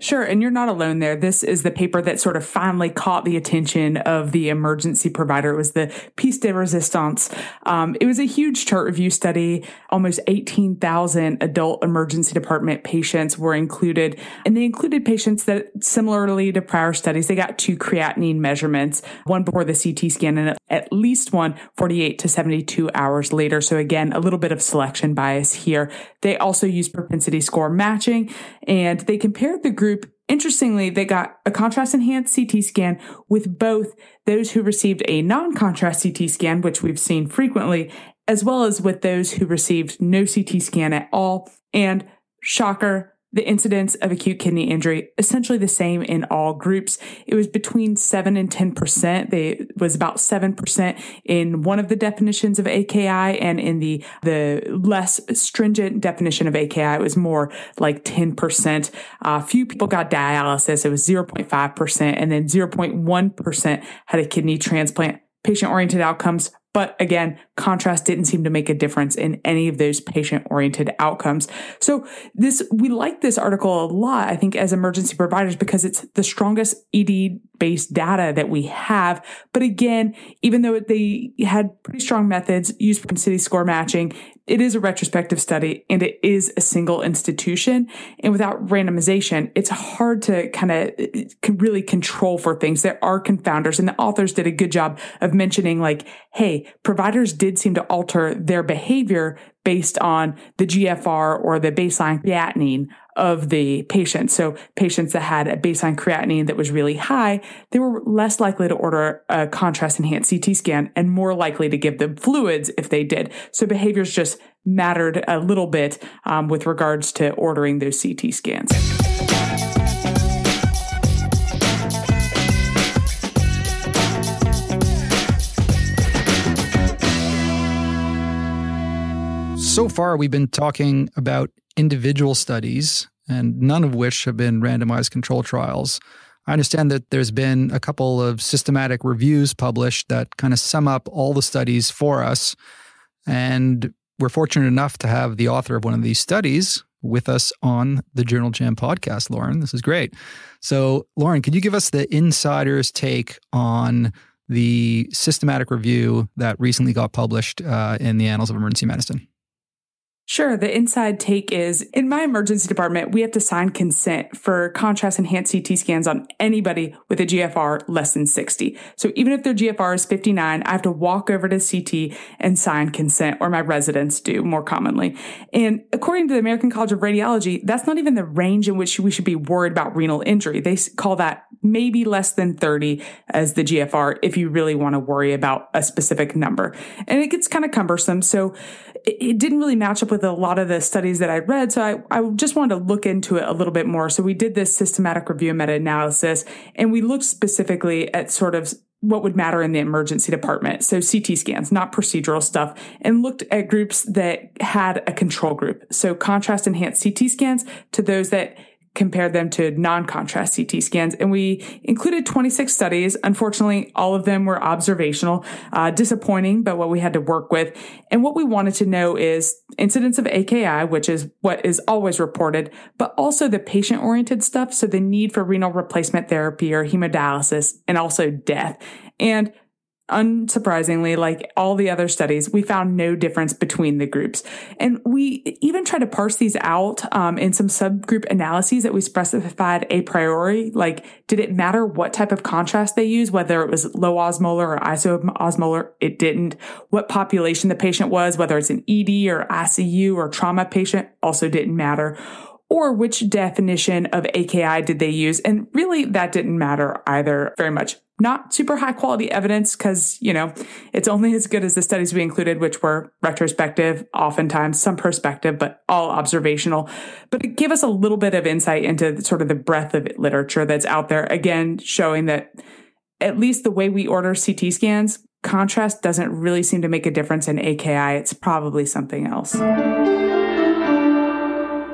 Sure. And you're not alone there. This is the paper that sort of finally caught the attention of the emergency provider. It was the Piece de Resistance. Um, it was a huge chart review study. Almost 18,000 adult emergency department patients were included. And they included patients that similarly to prior studies, they got two creatinine measurements, one before the CT scan and at least one 48 to 72 hours later. So again, a little bit of selection bias here. They also used propensity score matching and they compared the group group, interestingly, they got a contrast enhanced CT scan with both those who received a non contrast CT scan, which we've seen frequently, as well as with those who received no CT scan at all. And shocker, the incidence of acute kidney injury essentially the same in all groups. It was between 7 and 10%. They was about 7% in one of the definitions of AKI and in the the less stringent definition of AKI it was more like 10%. A uh, few people got dialysis. It was 0.5% and then 0.1% had a kidney transplant. Patient oriented outcomes but again, contrast didn't seem to make a difference in any of those patient oriented outcomes. So this, we like this article a lot, I think, as emergency providers because it's the strongest ED based data that we have. But again, even though they had pretty strong methods used for city score matching, it is a retrospective study and it is a single institution. And without randomization, it's hard to kind of really control for things. There are confounders and the authors did a good job of mentioning like, hey, providers did seem to alter their behavior based on the GFR or the baseline creatinine of the patient. So patients that had a baseline creatinine that was really high, they were less likely to order a contrast enhanced CT scan and more likely to give them fluids if they did. So behaviors just mattered a little bit um, with regards to ordering those CT scans. so far, we've been talking about individual studies, and none of which have been randomized control trials. I understand that there's been a couple of systematic reviews published that kind of sum up all the studies for us. And we're fortunate enough to have the author of one of these studies with us on the Journal Jam podcast, Lauren. This is great. So, Lauren, could you give us the insider's take on the systematic review that recently got published uh, in the Annals of Emergency Medicine? Sure. The inside take is in my emergency department, we have to sign consent for contrast enhanced CT scans on anybody with a GFR less than 60. So even if their GFR is 59, I have to walk over to CT and sign consent, or my residents do more commonly. And according to the American College of Radiology, that's not even the range in which we should be worried about renal injury. They call that maybe less than 30 as the GFR if you really want to worry about a specific number. And it gets kind of cumbersome. So it didn't really match up with a lot of the studies that I read. So I, I just wanted to look into it a little bit more. So we did this systematic review meta analysis and we looked specifically at sort of what would matter in the emergency department. So CT scans, not procedural stuff, and looked at groups that had a control group. So contrast enhanced CT scans to those that compared them to non-contrast CT scans, and we included 26 studies. Unfortunately, all of them were observational, uh, disappointing, but what we had to work with. And what we wanted to know is incidence of AKI, which is what is always reported, but also the patient-oriented stuff, so the need for renal replacement therapy or hemodialysis, and also death. And unsurprisingly, like all the other studies, we found no difference between the groups. And we even tried to parse these out um, in some subgroup analyses that we specified a priori. Like, did it matter what type of contrast they used, whether it was low osmolar or isoosmolar? It didn't. What population the patient was, whether it's an ED or ICU or trauma patient, also didn't matter or which definition of AKI did they use? And really, that didn't matter either very much. Not super high quality evidence because, you know, it's only as good as the studies we included, which were retrospective, oftentimes some perspective, but all observational. But it gave us a little bit of insight into sort of the breadth of literature that's out there. Again, showing that at least the way we order CT scans, contrast doesn't really seem to make a difference in AKI. It's probably something else.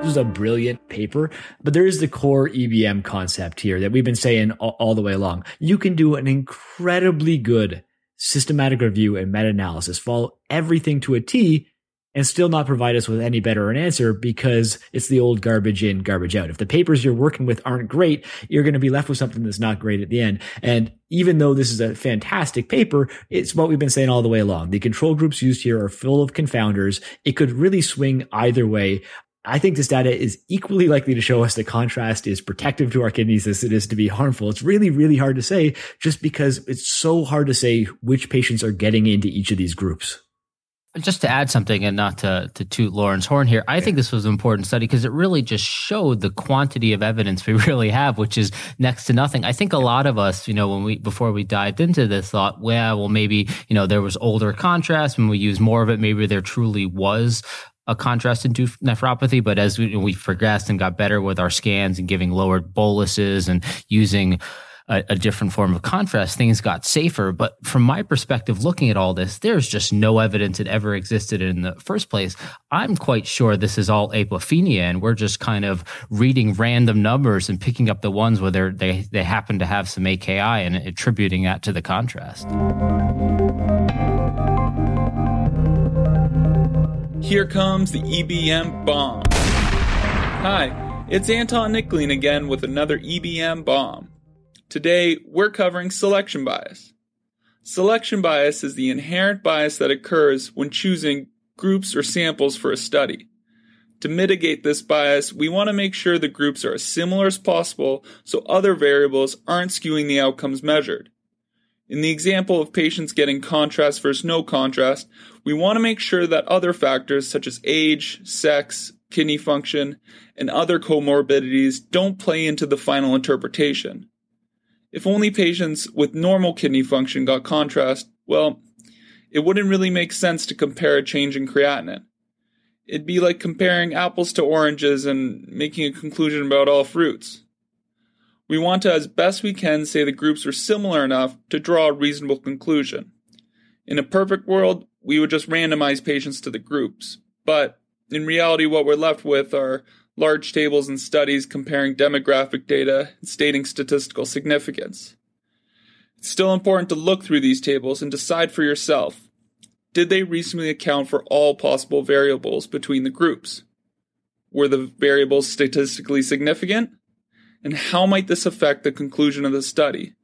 This is a brilliant paper, but there is the core EBM concept here that we've been saying all, all the way along. You can do an incredibly good systematic review and meta analysis, follow everything to a T, and still not provide us with any better an answer because it's the old garbage in, garbage out. If the papers you're working with aren't great, you're going to be left with something that's not great at the end. And even though this is a fantastic paper, it's what we've been saying all the way along. The control groups used here are full of confounders. It could really swing either way. I think this data is equally likely to show us that contrast is protective to our kidneys as it is to be harmful. It's really, really hard to say just because it's so hard to say which patients are getting into each of these groups. just to add something and not to, to toot Lauren's horn here, I think this was an important study because it really just showed the quantity of evidence we really have, which is next to nothing. I think a lot of us, you know, when we, before we dived into this thought, well, well, maybe, you know, there was older contrast when we use more of it, maybe there truly was a contrast induced nephropathy, but as we, we progressed and got better with our scans and giving lower boluses and using a, a, different form of contrast, things got safer. But from my perspective, looking at all this, there's just no evidence it ever existed in the first place. I'm quite sure this is all apophenia, and we're just kind of reading random numbers and picking up the ones where they they happen to have some AKI and attributing that to the contrast. Here comes the EBM bomb. Hi, it's Anton Nickling again with another EBM bomb. Today, we're covering selection bias. Selection bias is the inherent bias that occurs when choosing groups or samples for a study. To mitigate this bias, we want to make sure the groups are as similar as possible so other variables aren't skewing the outcomes measured. In the example of patients getting contrast versus no contrast, we want to make sure that other factors such as age, sex, kidney function, and other comorbidities don't play into the final interpretation. If only patients with normal kidney function got contrast, well, it wouldn't really make sense to compare a change in creatinine. It'd be like comparing apples to oranges and making a conclusion about all fruits. We want to, as best we can, say the groups are similar enough to draw a reasonable conclusion. In a perfect world, we would just randomize patients to the groups. But in reality, what we're left with are large tables and studies comparing demographic data and stating statistical significance. It's still important to look through these tables and decide for yourself did they reasonably account for all possible variables between the groups? Were the variables statistically significant? And how might this affect the conclusion of the study?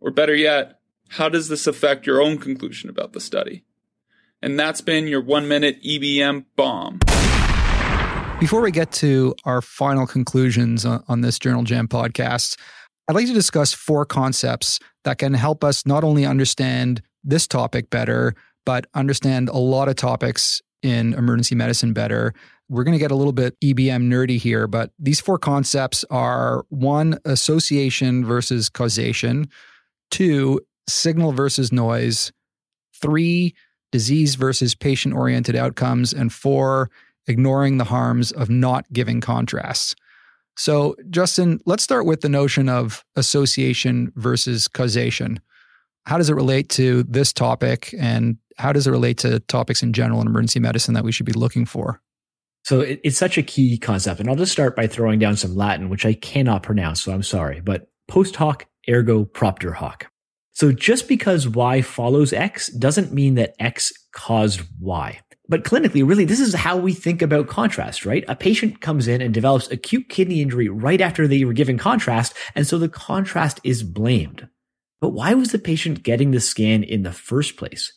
Or better yet, how does this affect your own conclusion about the study? And that's been your one minute EBM bomb. Before we get to our final conclusions on, on, this Journal Jam podcast, I'd like to discuss four concepts that can help us not only understand this topic better, but understand a lot of topics in emergency medicine better we're going to get a little bit EBM nerdy here, but these four concepts are one, association versus causation, two, signal versus noise, three, disease versus patient oriented outcomes, and four, ignoring the harms of not giving contrasts. So, Justin, let's start with the notion of association versus causation. How does it relate to this topic, and how does it relate to topics in general in emergency medicine that we should be looking for? So it, it's such a key concept. And I'll just start by throwing down some Latin, which I cannot pronounce. So I'm sorry, but post hoc ergo propter hoc. So just because Y follows X doesn't mean that X caused Y. But clinically, really, this is how we think about contrast, right? A patient comes in and develops acute kidney injury right after they were given contrast. And so the contrast is blamed. But why was the patient getting the scan in the first place?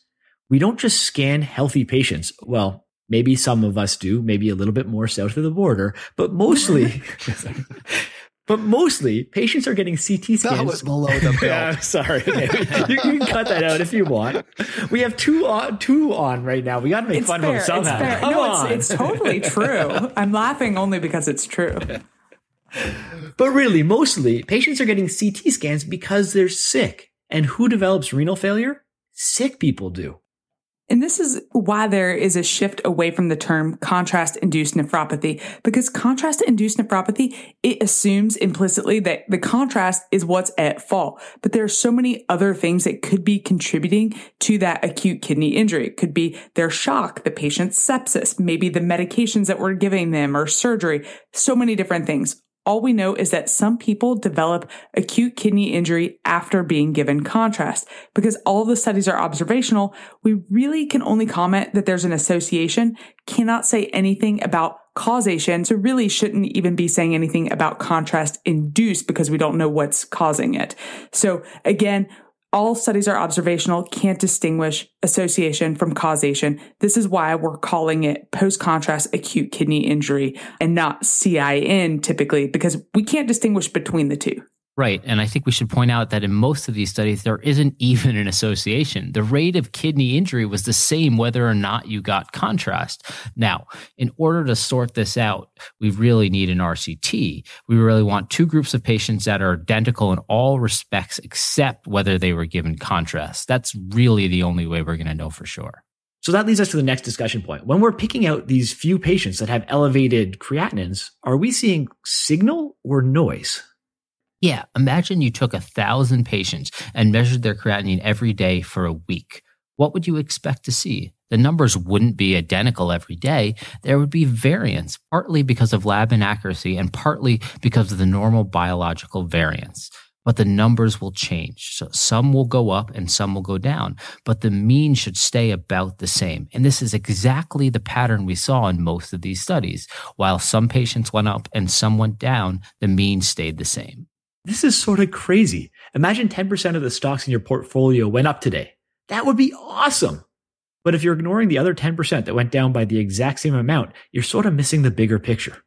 We don't just scan healthy patients. Well, Maybe some of us do, maybe a little bit more south of the border, but mostly, but mostly patients are getting CT scans. That was below the belt. yeah, sorry. Okay. you, you, can cut that out if you want. We have two on, two on right now. We got to make it's fun fair, of them somehow. It's Come no, on. It's, it's totally true. I'm laughing only because it's true. But really, mostly patients are getting CT scans because they're sick. And who develops renal failure? Sick people do. And this is why there is a shift away from the term contrast induced nephropathy, because contrast induced nephropathy, it assumes implicitly that the contrast is what's at fault. But there are so many other things that could be contributing to that acute kidney injury. It could be their shock, the patient's sepsis, maybe the medications that we're giving them or surgery, so many different things. All we know is that some people develop acute kidney injury after being given contrast. Because all the studies are observational, we really can only comment that there's an association, cannot say anything about causation. So really shouldn't even be saying anything about contrast induced because we don't know what's causing it. So again, all studies are observational, can't distinguish association from causation. This is why we're calling it post contrast acute kidney injury and not CIN typically, because we can't distinguish between the two. Right. And I think we should point out that in most of these studies, there isn't even an association. The rate of kidney injury was the same whether or not you got contrast. Now, in order to sort this out, we really need an RCT. We really want two groups of patients that are identical in all respects except whether they were given contrast. That's really the only way we're going to know for sure. So that leads us to the next discussion point. When we're picking out these few patients that have elevated creatinines, are we seeing signal or noise? Yeah, imagine you took a thousand patients and measured their creatinine every day for a week. What would you expect to see? The numbers wouldn't be identical every day. There would be variance, partly because of lab inaccuracy and partly because of the normal biological variance. But the numbers will change. So some will go up and some will go down, but the mean should stay about the same. And this is exactly the pattern we saw in most of these studies. While some patients went up and some went down, the mean stayed the same. This is sort of crazy. Imagine 10% of the stocks in your portfolio went up today. That would be awesome. But if you're ignoring the other 10% that went down by the exact same amount, you're sort of missing the bigger picture.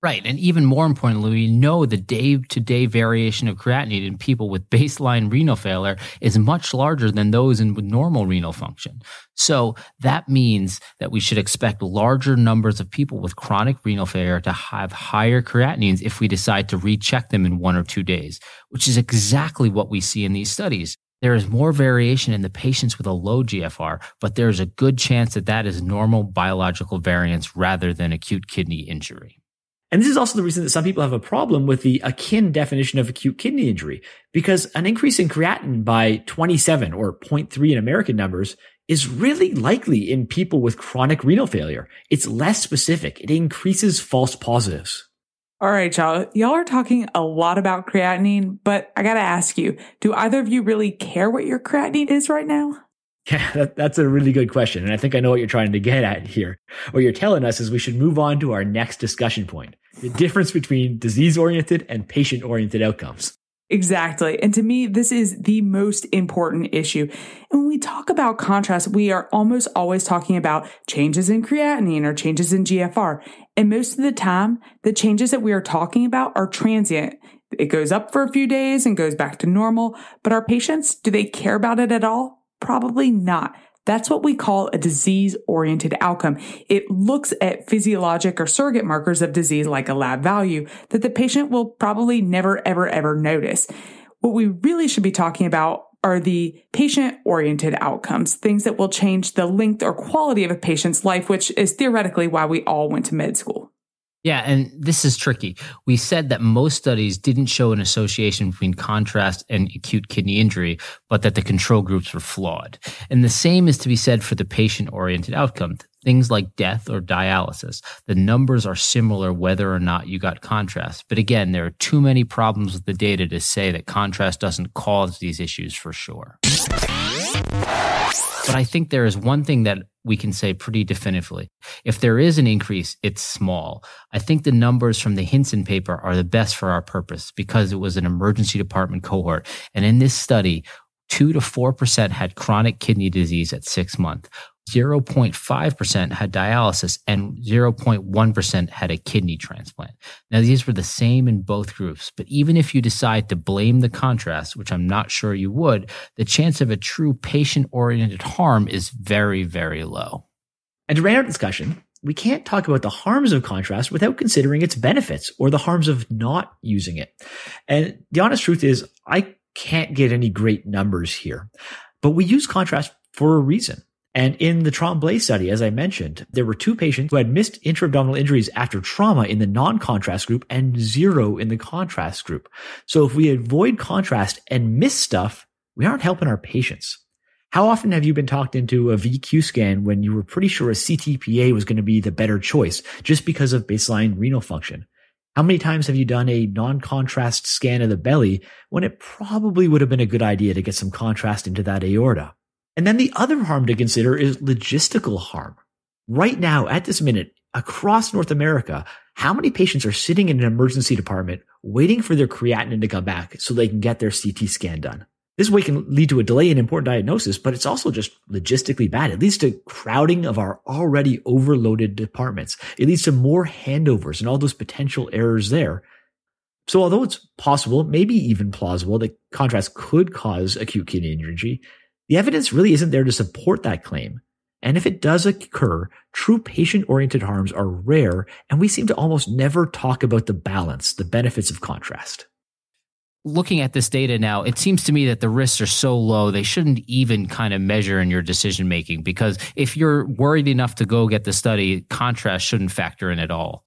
Right. And even more importantly, we know the day to day variation of creatinine in people with baseline renal failure is much larger than those in with normal renal function. So that means that we should expect larger numbers of people with chronic renal failure to have higher creatinines if we decide to recheck them in one or two days, which is exactly what we see in these studies. There is more variation in the patients with a low GFR, but there's a good chance that that is normal biological variance rather than acute kidney injury. And this is also the reason that some people have a problem with the AKIN definition of acute kidney injury, because an increase in creatinine by 27 or 0.3 in American numbers is really likely in people with chronic renal failure. It's less specific. It increases false positives. All right, y'all. Y'all are talking a lot about creatinine, but I got to ask you, do either of you really care what your creatinine is right now? Yeah, that, that's a really good question. And I think I know what you're trying to get at here. What you're telling us is we should move on to our next discussion point the difference between disease oriented and patient oriented outcomes. Exactly. And to me, this is the most important issue. And when we talk about contrast, we are almost always talking about changes in creatinine or changes in GFR. And most of the time, the changes that we are talking about are transient. It goes up for a few days and goes back to normal. But our patients, do they care about it at all? Probably not. That's what we call a disease oriented outcome. It looks at physiologic or surrogate markers of disease like a lab value that the patient will probably never, ever, ever notice. What we really should be talking about are the patient oriented outcomes, things that will change the length or quality of a patient's life, which is theoretically why we all went to med school. Yeah, and this is tricky. We said that most studies didn't show an association between contrast and acute kidney injury, but that the control groups were flawed. And the same is to be said for the patient oriented outcome. Things like death or dialysis. The numbers are similar whether or not you got contrast. But again, there are too many problems with the data to say that contrast doesn't cause these issues for sure. But I think there is one thing that we can say pretty definitively. If there is an increase, it's small. I think the numbers from the Hinson paper are the best for our purpose because it was an emergency department cohort. And in this study, 2 to 4% had chronic kidney disease at six months. 0.5% had dialysis and 0.1% had a kidney transplant. Now, these were the same in both groups, but even if you decide to blame the contrast, which I'm not sure you would, the chance of a true patient oriented harm is very, very low. And to round out discussion, we can't talk about the harms of contrast without considering its benefits or the harms of not using it. And the honest truth is, I can't get any great numbers here, but we use contrast for a reason. And in the Tremblay study, as I mentioned, there were two patients who had missed intra-abdominal injuries after trauma in the non-contrast group and zero in the contrast group. So if we avoid contrast and miss stuff, we aren't helping our patients. How often have you been talked into a VQ scan when you were pretty sure a CTPA was going to be the better choice just because of baseline renal function? How many times have you done a non-contrast scan of the belly when it probably would have been a good idea to get some contrast into that aorta? And then the other harm to consider is logistical harm. Right now, at this minute, across North America, how many patients are sitting in an emergency department waiting for their creatinine to come back so they can get their CT scan done? This way can lead to a delay in important diagnosis, but it's also just logistically bad. It leads to crowding of our already overloaded departments. It leads to more handovers and all those potential errors there. So although it's possible, maybe even plausible, that contrast could cause acute kidney injury, the evidence really isn't there to support that claim. And if it does occur, true patient oriented harms are rare, and we seem to almost never talk about the balance, the benefits of contrast. Looking at this data now, it seems to me that the risks are so low, they shouldn't even kind of measure in your decision making because if you're worried enough to go get the study, contrast shouldn't factor in at all.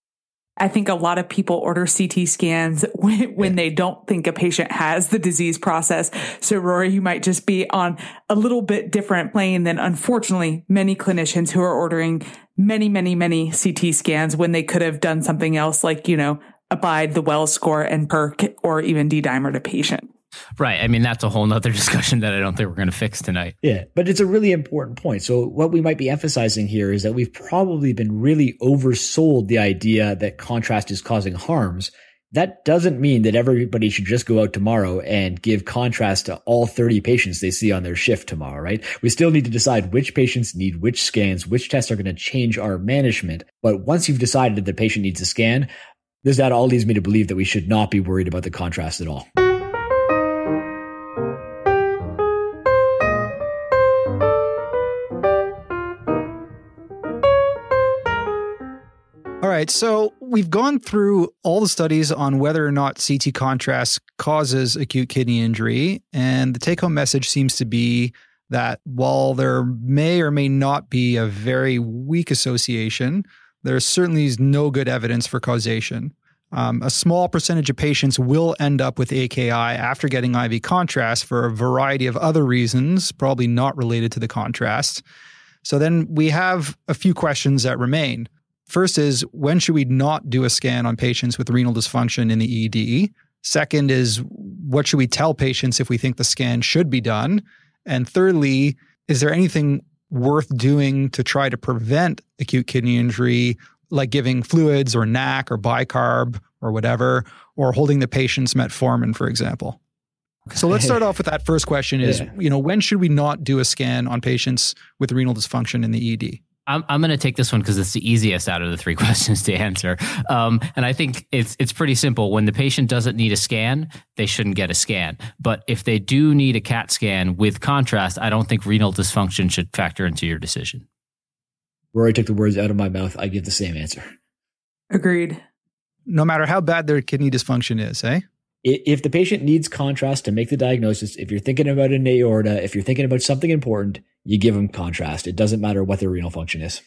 I think a lot of people order CT scans when, when they don't think a patient has the disease process. So, Rory, you might just be on a little bit different plane than unfortunately many clinicians who are ordering many, many, many CT scans when they could have done something else like, you know, abide the Wells score and PERC or even D-dimer to patient. Right. I mean, that's a whole nother discussion that I don't think we're going to fix tonight. Yeah, but it's a really important point. So what we might be emphasizing here is that we've probably been really oversold the idea that contrast is causing harms. That doesn't mean that everybody should just go out tomorrow and give contrast to all 30 patients they see on their shift tomorrow, right? We still need to decide which patients need which scans, which tests are going to change our management. But once you've decided that the patient needs a scan, this that all leads me to believe that we should not be worried about the contrast at all. Right, so we've gone through all the studies on whether or not CT contrast causes acute kidney injury, and the take home message seems to be that while there may or may not be a very weak association, there certainly is no good evidence for causation. Um, a small percentage of patients will end up with AKI after getting IV contrast for a variety of other reasons, probably not related to the contrast. So then we have a few questions that remain. First is when should we not do a scan on patients with renal dysfunction in the ED? Second is what should we tell patients if we think the scan should be done? And thirdly, is there anything worth doing to try to prevent acute kidney injury, like giving fluids or NAC or bicarb or whatever, or holding the patient's metformin, for example? So let's start off with that first question is, Yeah. you know, when should we not do a scan on patients with renal dysfunction in the ED? I'm, I'm going to take this one because it's the easiest out of the three questions to answer. Um, and I think it's it's pretty simple. When the patient doesn't need a scan, they shouldn't get a scan. But if they do need a CAT scan with contrast, I don't think renal dysfunction should factor into your decision. Rory took the words out of my mouth. I give the same answer. Agreed. No matter how bad their kidney dysfunction is, eh? If the patient needs contrast to make the diagnosis, if you're thinking about an aorta, if you're thinking about something important, you give them contrast. It doesn't matter what their renal function is.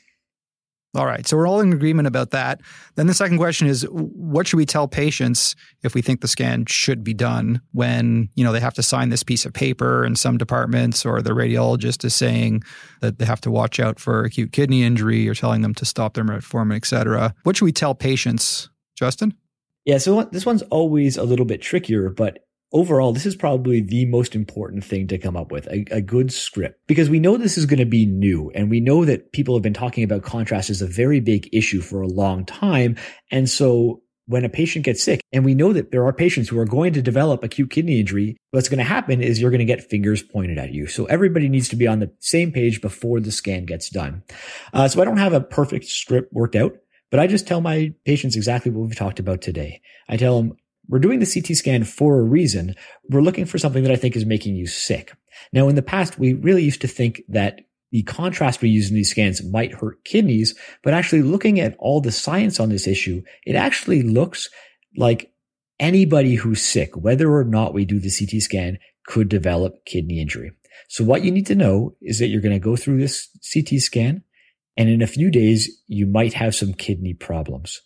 All right. So we're all in agreement about that. Then the second question is what should we tell patients if we think the scan should be done when, you know, they have to sign this piece of paper in some departments or the radiologist is saying that they have to watch out for acute kidney injury or telling them to stop their metformin, et cetera. What should we tell patients, Justin? Yeah, so this one's always a little bit trickier, but overall, this is probably the most important thing to come up with a, a good script because we know this is going to be new and we know that people have been talking about contrast as a very big issue for a long time. And so when a patient gets sick and we know that there are patients who are going to develop acute kidney injury, what's going to happen is you're going to get fingers pointed at you. So everybody needs to be on the same page before the scan gets done. Uh, so I don't have a perfect script worked out, but I just tell my patients exactly what we've talked about today. I tell them, we're doing the CT scan for a reason. We're looking for something that I think is making you sick. Now, in the past, we really used to think that the contrast we use in these scans might hurt kidneys, but actually looking at all the science on this issue, it actually looks like anybody who's sick, whether or not we do the CT scan, could develop kidney injury. So what you need to know is that you're going to go through this CT scan and in a few days, you might have some kidney problems.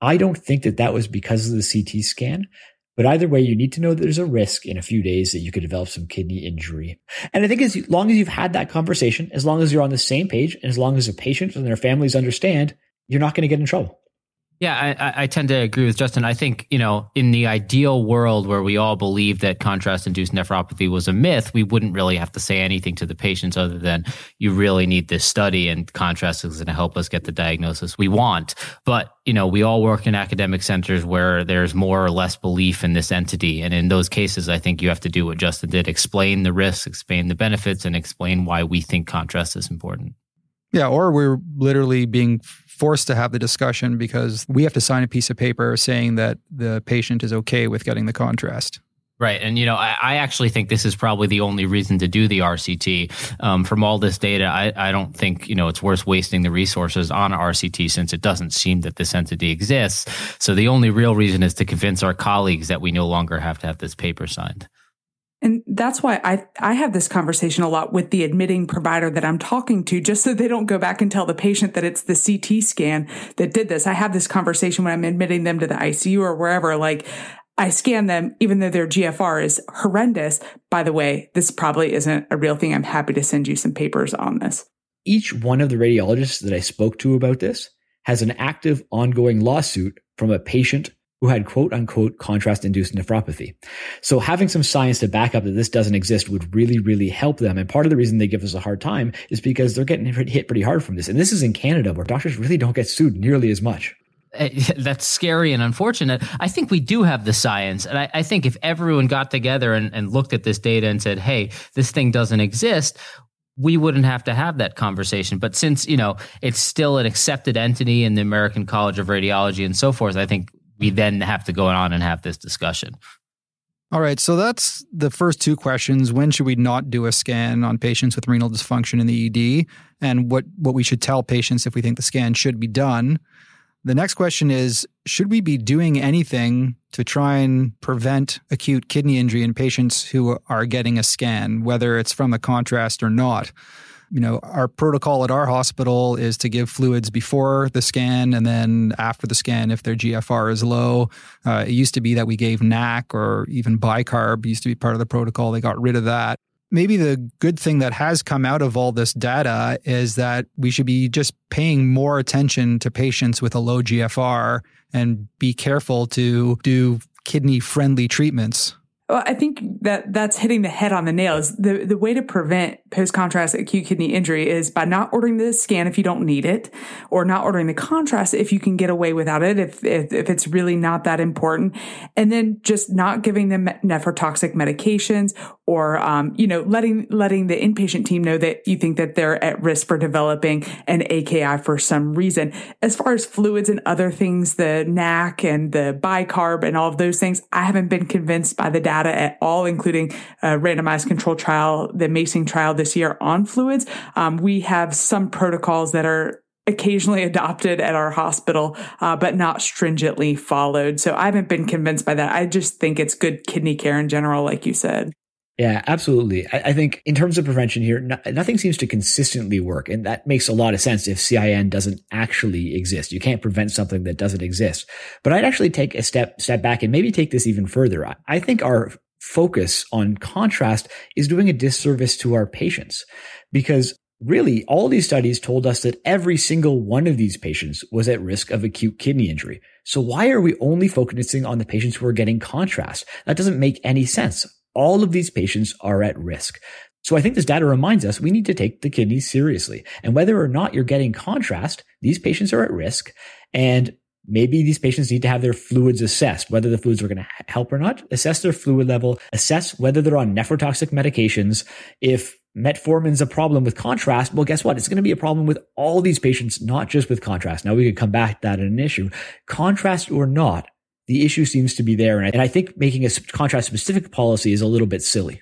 I don't think that that was because of the CT scan, but either way, you need to know that there's a risk in a few days that you could develop some kidney injury. And I think as long as you've had that conversation, as long as you're on the same page, and as long as the patient and their families understand, you're not going to get in trouble. Yeah, I, I- tend to agree with Justin. I think, you know, in the ideal world where we all believe that contrast induced nephropathy was a myth, we wouldn't really have to say anything to the patients other than you really need this study and contrast is going to help us get the diagnosis we want. But, you know, we all work in academic centers where there's more or less belief in this entity. And in those cases, I think you have to do what Justin did explain the risks, explain the benefits, and explain why we think contrast is important. Yeah, or we're literally being forced to have the discussion because we have to sign a piece of paper saying that the patient is okay with getting the contrast. Right. And, you know, I, I, actually think this is probably the only reason to do the RCT. Um, from all this data, I, I, don't think, you know, it's worth wasting the resources on RCT since it doesn't seem that this entity exists. So the only real reason is to convince our colleagues that we no longer have to have this paper signed. And that's why I, I have this conversation a lot with the admitting provider that I'm talking to, just so they don't go back and tell the patient that it's the CT scan that did this. I have this conversation when I'm admitting them to the ICU or wherever, like, I scan them, even though their GFR is horrendous. By the way, this probably isn't a real thing. I'm happy to send you some papers on this. Each one of the radiologists that I spoke to about this has an active ongoing lawsuit from a patient who had quote unquote contrast induced nephropathy. So having some science to back up that this doesn't exist would really, really help them. And part of the reason they give us a hard time is because they're getting hit pretty hard from this. And this is in Canada where doctors really don't get sued nearly as much. Eh, that's scary and unfortunate. I think we do have the science. And I, I think if everyone got together and, and looked at this data and said, hey, this thing doesn't exist, we wouldn't have to have that conversation. But since, you know, it's still an accepted entity in the American College of Radiology and so forth, I think we then have to go on and have this discussion. All right, so that's the first two questions. When should we not do a scan on patients with renal dysfunction in the ED? And what, what we should tell patients if we think the scan should be done. The next question is Should we be doing anything to try and prevent acute kidney injury in patients who are getting a scan, whether it's from a contrast or not? You know, our protocol at our hospital is to give fluids before the scan and then after the scan if their GFR is low. Uh, it used to be that we gave NAC or even bicarb used to be part of the protocol. They got rid of that. Maybe the good thing that has come out of all this data is that we should be just paying more attention to patients with a low GFR and be careful to do kidney friendly treatments. Well, I think that that's hitting the head on the nails. The the way to prevent post contrast acute kidney injury is by not ordering the scan if you don't need it, or not ordering the contrast if you can get away without it, if if, if it's really not that important, and then just not giving them nephrotoxic medications, or um, you know letting letting the inpatient team know that you think that they're at risk for developing an AKI for some reason. As far as fluids and other things, the NAC and the bicarb and all of those things, I haven't been convinced by the data at all, including a randomized control trial, the AMACING trial this year on fluids. Um, we have some protocols that are occasionally adopted at our hospital, uh, but not stringently followed. So I haven't been convinced by that. I just think it's good kidney care in general, like you said. Yeah, absolutely. I, I, think in terms of prevention here, no, nothing seems to consistently work. And that makes a lot of sense if CIN doesn't actually exist. You can't prevent something that doesn't exist. But I'd actually take a step, step back and maybe take this even further. I, I think our focus on contrast is doing a disservice to our patients because really all these studies told us that every single one of these patients was at risk of acute kidney injury. So why are we only focusing on the patients who are getting contrast? That doesn't make any sense all of these patients are at risk. So I think this data reminds us we need to take the kidneys seriously. And whether or not you're getting contrast, these patients are at risk. And maybe these patients need to have their fluids assessed, whether the fluids are going to help or not, assess their fluid level, assess whether they're on nephrotoxic medications. If metformin's a problem with contrast, well, guess what? It's going to be a problem with all these patients, not just with contrast. Now we could come back to that in an issue. Contrast or not, the issue seems to be there. And I, and I think making a contrast specific policy is a little bit silly.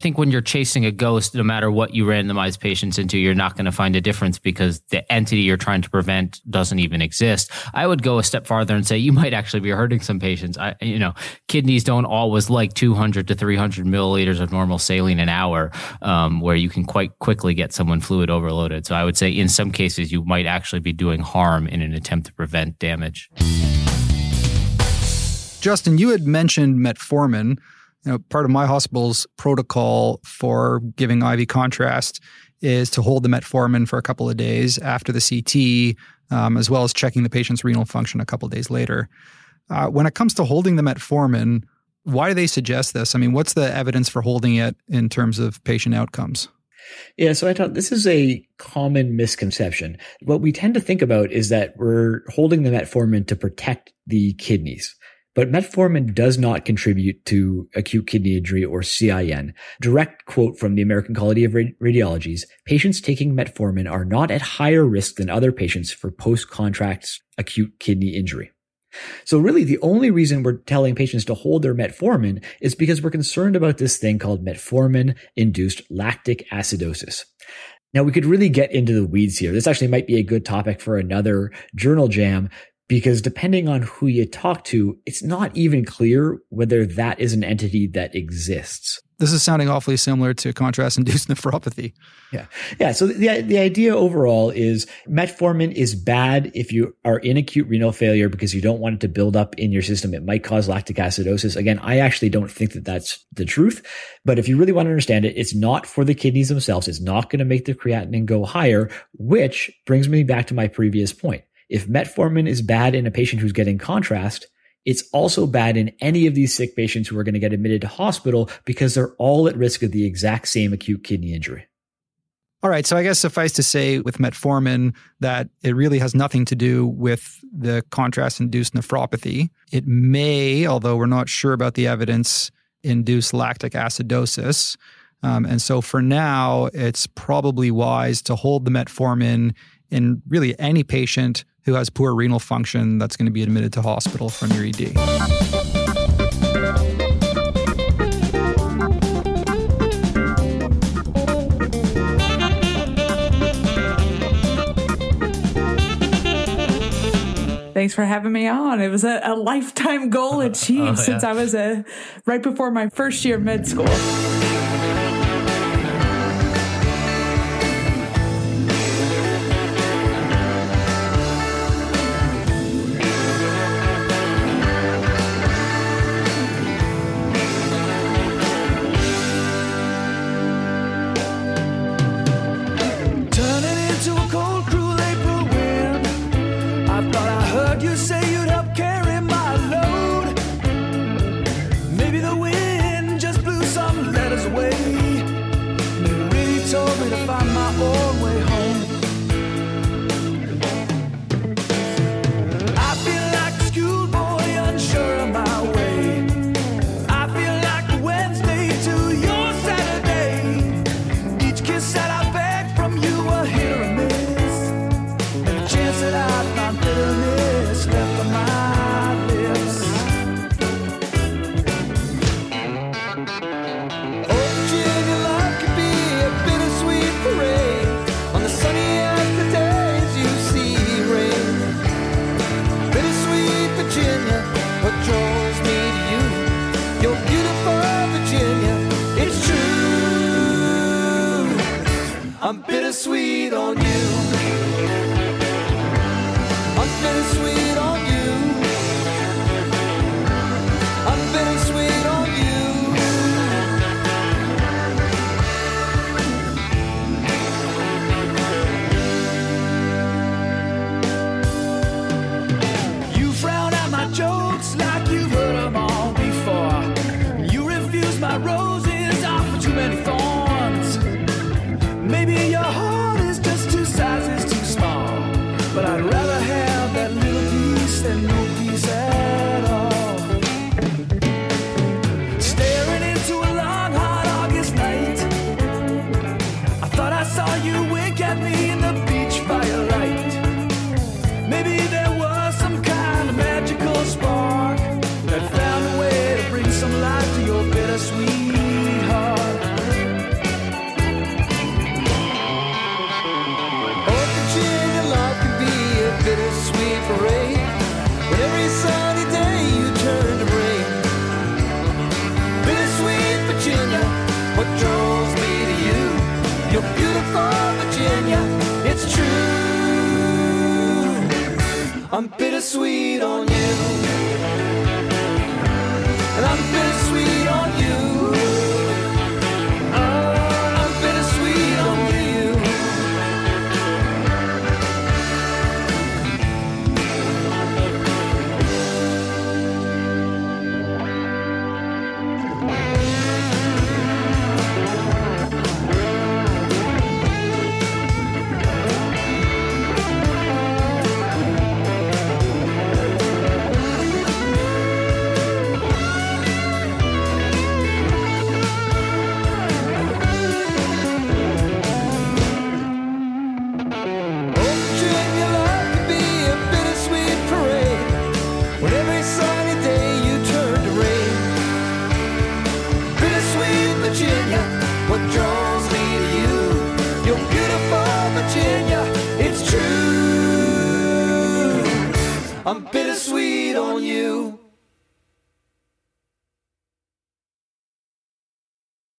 I think when you're chasing a ghost, no matter what you randomize patients into, you're not going to find a difference because the entity you're trying to prevent doesn't even exist. I would go a step farther and say you might actually be hurting some patients. I, you know, kidneys don't always like 200 to 300 milliliters of normal saline an hour, um, where you can quite quickly get someone fluid overloaded. So I would say in some cases you might actually be doing harm in an attempt to prevent damage. Justin, you had mentioned metformin. You know, part of my hospital's protocol for giving IV contrast is to hold the metformin for a couple of days after the CT, um, as well as checking the patient's renal function a couple of days later. Uh, when it comes to holding the metformin, why do they suggest this? I mean, what's the evidence for holding it in terms of patient outcomes? Yeah, so I thought this is a common misconception. What we tend to think about is that we're holding the metformin to protect the kidneys. But metformin does not contribute to acute kidney injury or CIN. Direct quote from the American College of Radiologies, patients taking metformin are not at higher risk than other patients for post-contrast acute kidney injury. So really the only reason we're telling patients to hold their metformin is because we're concerned about this thing called metformin induced lactic acidosis. Now we could really get into the weeds here. This actually might be a good topic for another journal jam because depending on who you talk to, it's not even clear whether that is an entity that exists. This is sounding awfully similar to contrast induced nephropathy. Yeah. Yeah. So the, the idea overall is metformin is bad if you are in acute renal failure because you don't want it to build up in your system. It might cause lactic acidosis. Again, I actually don't think that that's the truth. But if you really want to understand it, it's not for the kidneys themselves. It's not going to make the creatinine go higher, which brings me back to my previous point if metformin is bad in a patient who's getting contrast, it's also bad in any of these sick patients who are going to get admitted to hospital because they're all at risk of the exact same acute kidney injury. All right. So I guess suffice to say with metformin that it really has nothing to do with the contrast induced nephropathy. It may, although we're not sure about the evidence, induce lactic acidosis. Um, and so for now, it's probably wise to hold the metformin in really any patient who has poor renal function that's going to be admitted to hospital from your ED. Thanks for having me on. It was a, a lifetime goal oh, achieved oh, yeah. since I was a right before my first year of med school. sweet on you.